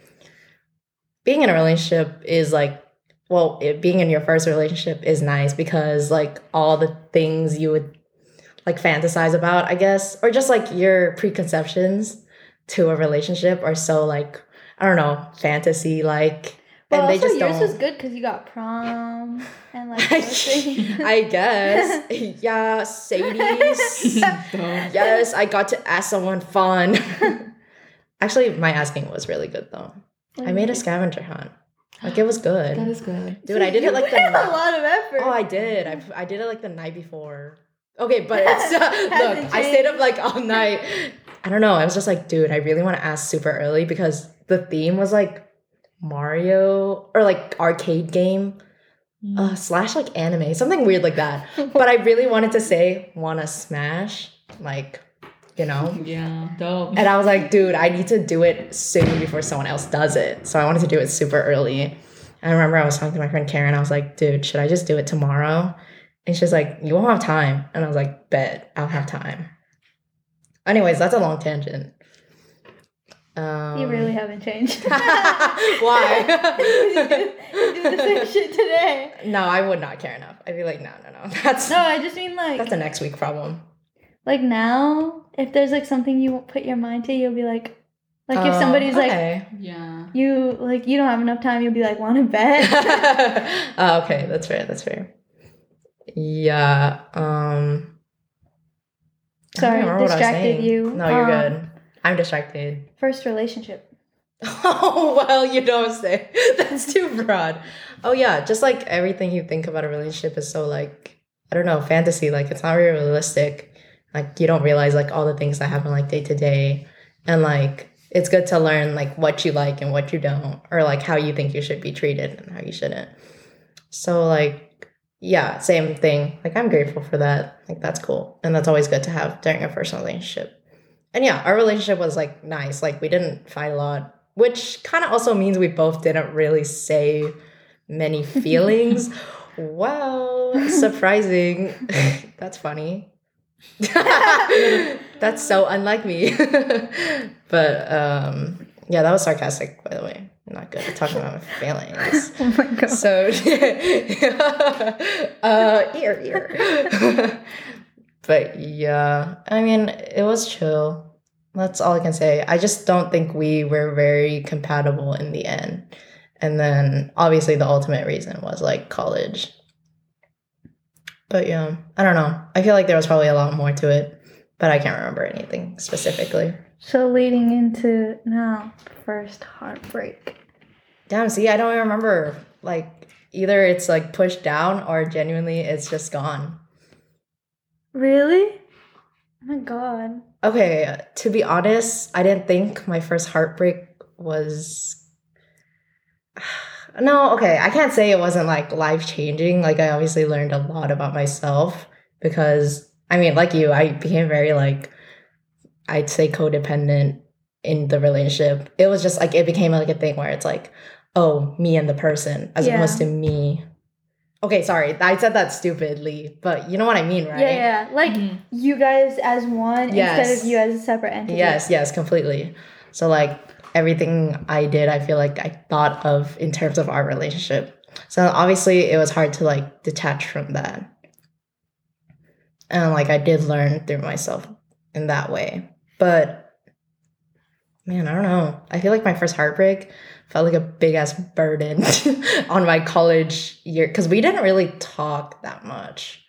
being in a relationship is like, well, it, being in your first relationship is nice because, like, all the things you would like fantasize about, I guess, or just like your preconceptions to a relationship are so, like, I don't know, fantasy like. Well, and they also just yours don't. was good because you got prom and like. I guess. Yeah, Sadie's. yes, I got to ask someone fun. Actually, my asking was really good though. I made a scavenger hunt. Like it was good. That is good. Dude, I did it like the a lot of effort. Oh, I did. I, I did it like the night before. Okay, but it's uh, look, I stayed up like all night. I don't know. I was just like, dude, I really want to ask super early because the theme was like Mario or like arcade game Mm. uh, slash like anime, something weird like that. But I really wanted to say wanna smash, like, you know. yeah, dope. And I was like, dude, I need to do it soon before someone else does it. So I wanted to do it super early. I remember I was talking to my friend Karen. I was like, dude, should I just do it tomorrow? And she's like, you won't have time. And I was like, bet, I'll have time. Anyways, that's a long tangent. Um, you really haven't changed. Why? you did you did the same shit today. no, I would not care enough. I'd be like, no, no, no. That's No, I just mean like that's a next week problem. like now, if there's like something you won't put your mind to, you'll be like, like if Oh, somebody's like yeah. you like you don't have enough time, you'll be like, want to bet? oh, okay, that's fair. That's fair. Yeah. Um. Sorry, I distracted saying. you. No, you're Um, good. I'm distracted. First relationship. Oh well, you don't say. That's too broad. Oh yeah, just like everything you think about a relationship is so like I don't know fantasy. Like it's not really realistic. Like you don't realize like all the things that happen like day to day, and like it's good to learn like what you like and what you don't, or like how you think you should be treated and how you shouldn't. So like yeah, same thing. Like I'm grateful for that. Like that's cool, and that's always good to have during a first relationship. And yeah, our relationship was like nice. Like we didn't fight a lot, which kind of also means we both didn't really say many feelings. wow, surprising. That's funny. That's so unlike me. but um yeah, that was sarcastic by the way. I'm not good at talking about my feelings. Oh my god. So, uh, ear, ear. But yeah, I mean, it was chill. That's all I can say. I just don't think we were very compatible in the end. And then obviously the ultimate reason was like college. But yeah, I don't know. I feel like there was probably a lot more to it, but I can't remember anything specifically. So leading into now, first heartbreak. Damn, see, I don't remember. Like, either it's like pushed down or genuinely it's just gone. Really? Oh my god. Okay, to be honest, I didn't think my first heartbreak was. No, okay, I can't say it wasn't like life changing. Like, I obviously learned a lot about myself because, I mean, like you, I became very like, I'd say codependent in the relationship. It was just like, it became like a thing where it's like, oh, me and the person as Yeah. opposed to me. Okay, sorry, I said that stupidly, but you know what I mean, right? Yeah, yeah. Like Mhm. you guys as one instead of you as a separate entity. Yes, yes, completely. So like everything I did, I feel like I thought of in terms of our relationship. So obviously it was hard to like detach from that. And like I did learn through myself in that way. But man, I don't know. I feel like my first heartbreak felt like a big ass burden on my college year because we didn't really talk that much.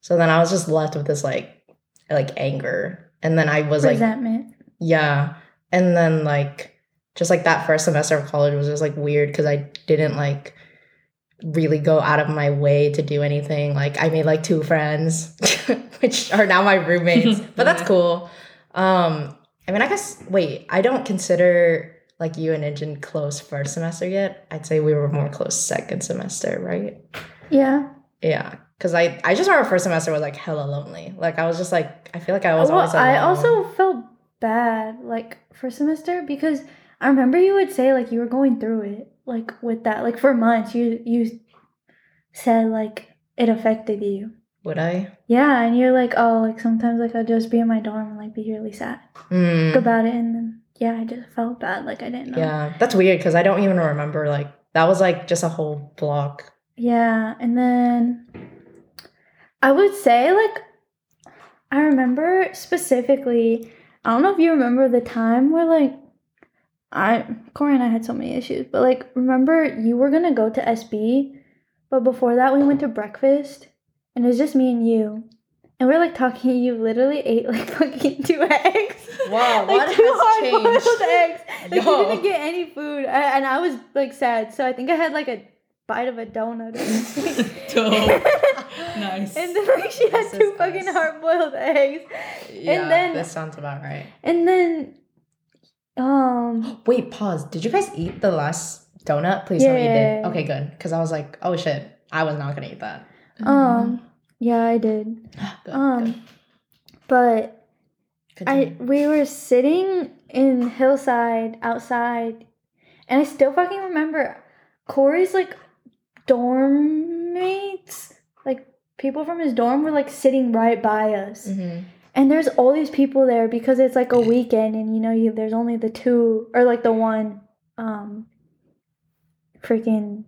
So then I was just left with this like like anger. And then I was like Resentment. yeah. And then like just like that first semester of college was just like weird because I didn't like really go out of my way to do anything. Like I made like two friends, which are now my roommates. but that's cool. Um, I mean, I guess wait, I don't consider like you and Injin close first semester yet. I'd say we were more close second semester, right? Yeah. Yeah. Cause I, I just remember first semester was like hella lonely. Like I was just like I feel like I was well, always I also felt bad like first semester because I remember you would say like you were going through it like with that like for months you you said like it affected you. would I? Yeah, and you're like, oh, like sometimes like I'd just be in my dorm and like be really sad Mm. about it, and then yeah, I just felt bad, like I didn't know. Yeah, that's weird because I don't even remember like that was like just a whole block. Yeah, and then I would say like I remember specifically. I don't know if you remember the time where like I Corey and I had so many issues, but like remember you were gonna go to SB, but before that we went to breakfast, and it was just me and you, and we are like talking. You literally ate like fucking two eggs. Wow, like what two has hard-boiled changed? eggs. Like Yo. you didn't get any food, I, and I was like sad. So I think I had like a bite of a donut. Dope. Nice. And then like she had This two fucking nice. hard boiled eggs. Yeah, then- this sounds about right. And then um Wait, pause. Did you guys eat the last donut? Please tell me you did. Yeah. Okay, good. Because I was like, oh shit, I was not gonna eat that. um yeah, I did. Good, Um good. but I we were sitting in hillside outside and I still fucking remember Corey's like dorm mates, like people from his dorm were like sitting right by us. Mhm. And there's all these people there because it's like a weekend and you know you there's only the two or like the one um freaking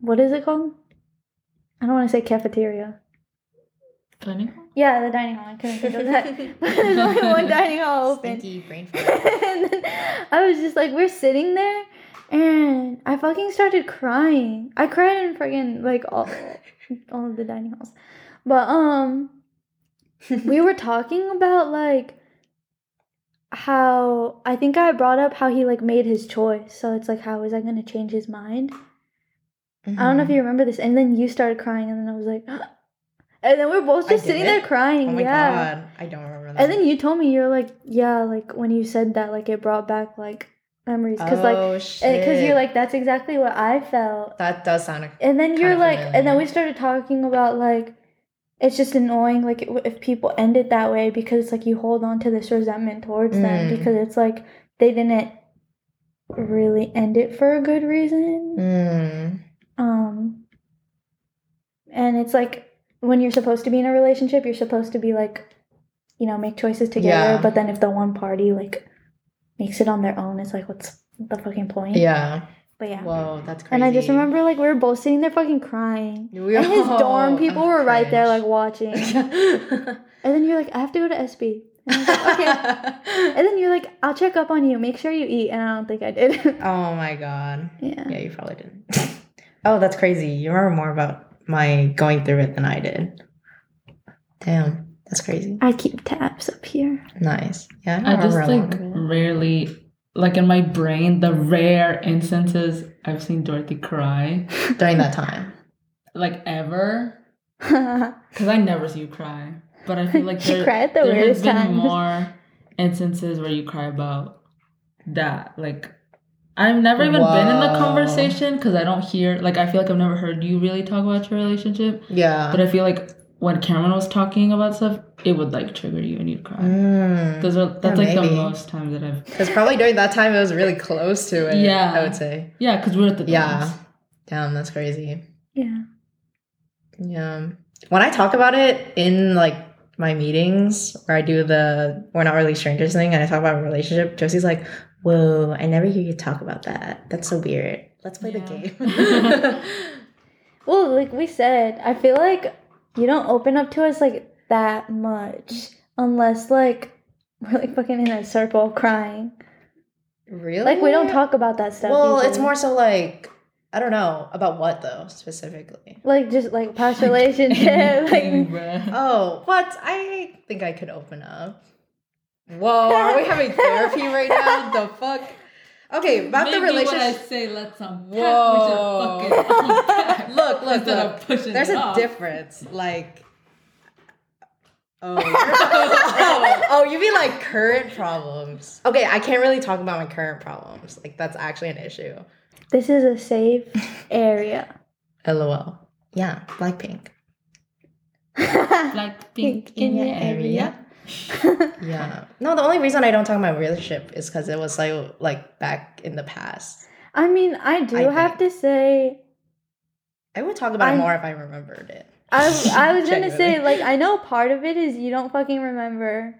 what is it called? I don't want to say cafeteria. Dining hall? Yeah, the dining hall. I couldn't think of that. There's only one dining hall open. Stinky brain fart. and then I was just like, we're sitting there, and I fucking started crying. I cried in freaking like all, all of the dining halls, but um, we were talking about like how I think I brought up how he like made his choice. So it's like, how is I gonna change his mind? I don't know if Mhm. you remember this. And then you started crying, and then I was like, and then we are both just sitting there crying. Oh my yeah. god, I don't remember that. And then you told me you're like, yeah, like when you said that, like it brought back like memories, cause like, oh, because you're like, that's exactly what I felt. that does sound. And then you're like, and then we started talking about like, it's just annoying, like if people end it that way because it's like you hold on to this resentment towards them Mm. because it's like they didn't really end it for a good reason. Mm. Um, and it's like when you're supposed to be in a relationship, you're supposed to be like, you know, make choices together. Yeah. But then if the one party like makes it on their own, it's like, what's the fucking point? Yeah. But yeah. Whoa, that's crazy. And I just remember like we were both sitting there fucking crying. We- And his dorm people I'm were right there like watching. and then you're like, I have to go to SB. And like, okay. And then you're like, I'll check up on you. Make sure you eat. And I don't think I did. oh my god. yeah. Yeah, you probably didn't. oh, that's crazy. You remember more about my going through it than I did. Damn, that's crazy. I keep tabs up here. Nice. Yeah, I don't just like lot rarely, like in my brain, the rare instances I've seen Dorothy cry, during that time. like ever, because I never see you cry. But I feel like She there, cried the there has weirdest been times. more instances where you cry about that. Like I've never even been in the conversation because I don't hear. Like I feel like I've never heard you really talk about your relationship. Yeah. But I feel like when Cameron was talking about stuff, it would like trigger you and you'd cry. Mm. Those are that's Yeah, like the most time that I've Because probably during that time it was really close to it. Yeah. I would say. yeah, because we're at the Yeah. dorms. Damn, that's crazy. yeah. Yeah. When I talk about it in like my meetings where I do the we're not really strangers thing and I talk about a relationship, Josie's like, Whoa, I never hear you talk about that. That's so weird. Let's play Yeah. the game. Well, like we said, I feel like you don't open up to us like that much unless like we're like fucking in a circle crying. really? Like we don't talk about that stuff. Well, it's more so like I don't know. About what though, specifically? like just like past relationship. Like. Oh, what? I think I could open up. Whoa, are we having therapy right now? The fuck? Okay, about the relationship. Maybe when I say let's unpack, Whoa. fucking unpack. look, look, Instead look. pushing There's it a off. difference. Like, oh, oh, oh, you mean like current problems? Okay, I can't really talk about my current problems. Like, that's actually an issue. This is a safe area. LOL. Yeah, Blackpink. Like pink in your area. Yeah. No, the only reason I don't talk about my relationship is because it was like like back in the past. I mean, I do I have to say, I would talk about it I'm- more if I remembered it. I, I was gonna say, like, I know part of it is you don't fucking remember,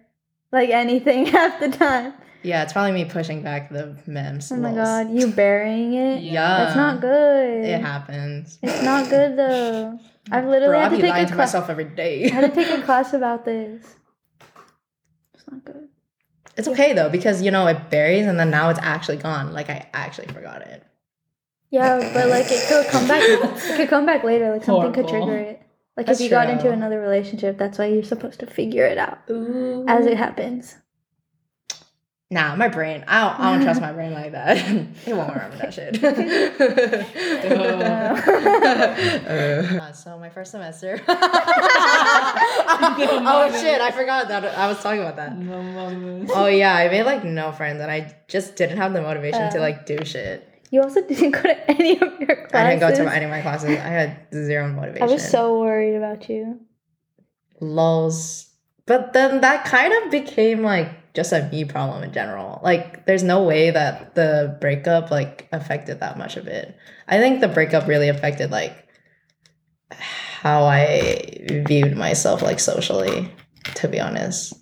like, anything half the time. Yeah, it's probably me pushing back the memes. Oh my lols. god, you burying it? Yeah. That's not good. It happens. It's not good though. I've literally Bro, had to be take lying a to class. myself every I had to take a class about this. It's not good. it's okay though because you know it buries and then now it's actually gone. Like I actually forgot it. Yeah, but like it could come back. It could come back later. Like something could trigger it. Like That's if you got into another relationship, that's why you're supposed to figure it out Ooh. as it happens. Nah, my brain. I don't, I don't trust my brain like that. it won't remember that shit. Uh, so my first semester. oh shit! I forgot that I was talking about that. Oh yeah, I made like no friends, and I just didn't have the motivation to Uh. like do shit. You also didn't go to any of your classes. I didn't go to any of my classes. I had zero motivation. I was so worried about you. lulls. But then that kind of became like just a me problem in general. Like there's no way that the breakup like affected that much of it. I think the breakup really affected like how I viewed myself like socially, to be honest.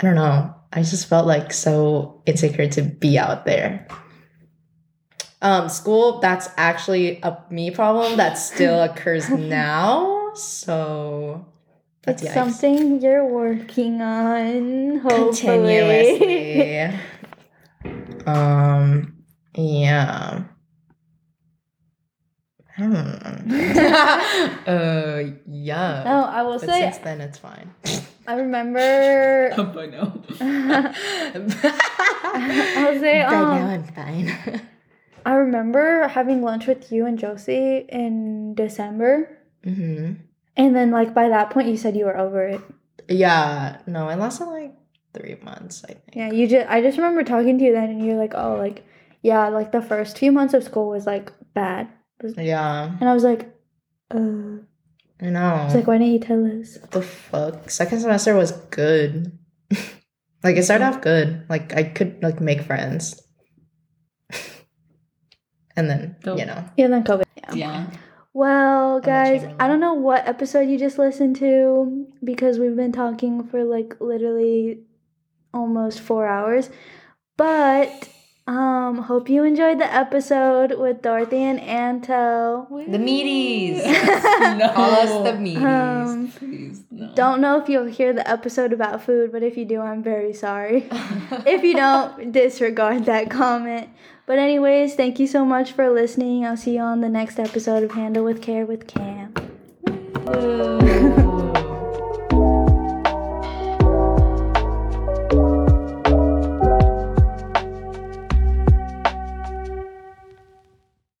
I don't know. I just felt like so insecure to be out there. Um, school, that's actually a me problem that still occurs now. So It's that's yikes. something you're working on. Hopefully. continuously. um, yeah. Hmm. uh, yeah. No, I will But say since then, it's fine. I remember. I know. I'll say Right now, um, I'm fine. I remember having lunch with you and Josie in December, hmm and then like by that point you said you were over it. Yeah. No, it lasted like three months. I think. Yeah, you just I just remember talking to you then, and you're like, oh, like yeah, like the first few months of school was like bad, Yeah. and I was like, uh, I know. I was like, why didn't you tell us? What the fuck? Second semester was good. like it started off good. Like I could like make friends. and then, Dope. you know. Yeah, then COVID. Yeah. Yeah. Well, guys, I don't know. what episode you just listened to because we've been talking for like literally almost four hours. But um hope you enjoyed the episode with Dorothy and Anto. The meaties. no. Call us the meaties. Um, Please, no. don't know if you'll hear the episode about food, but if you do, I'm very sorry. if you don't, disregard that comment. But anyways, thank you so much for listening. I'll see you on the next episode of Handle with Care with Cam.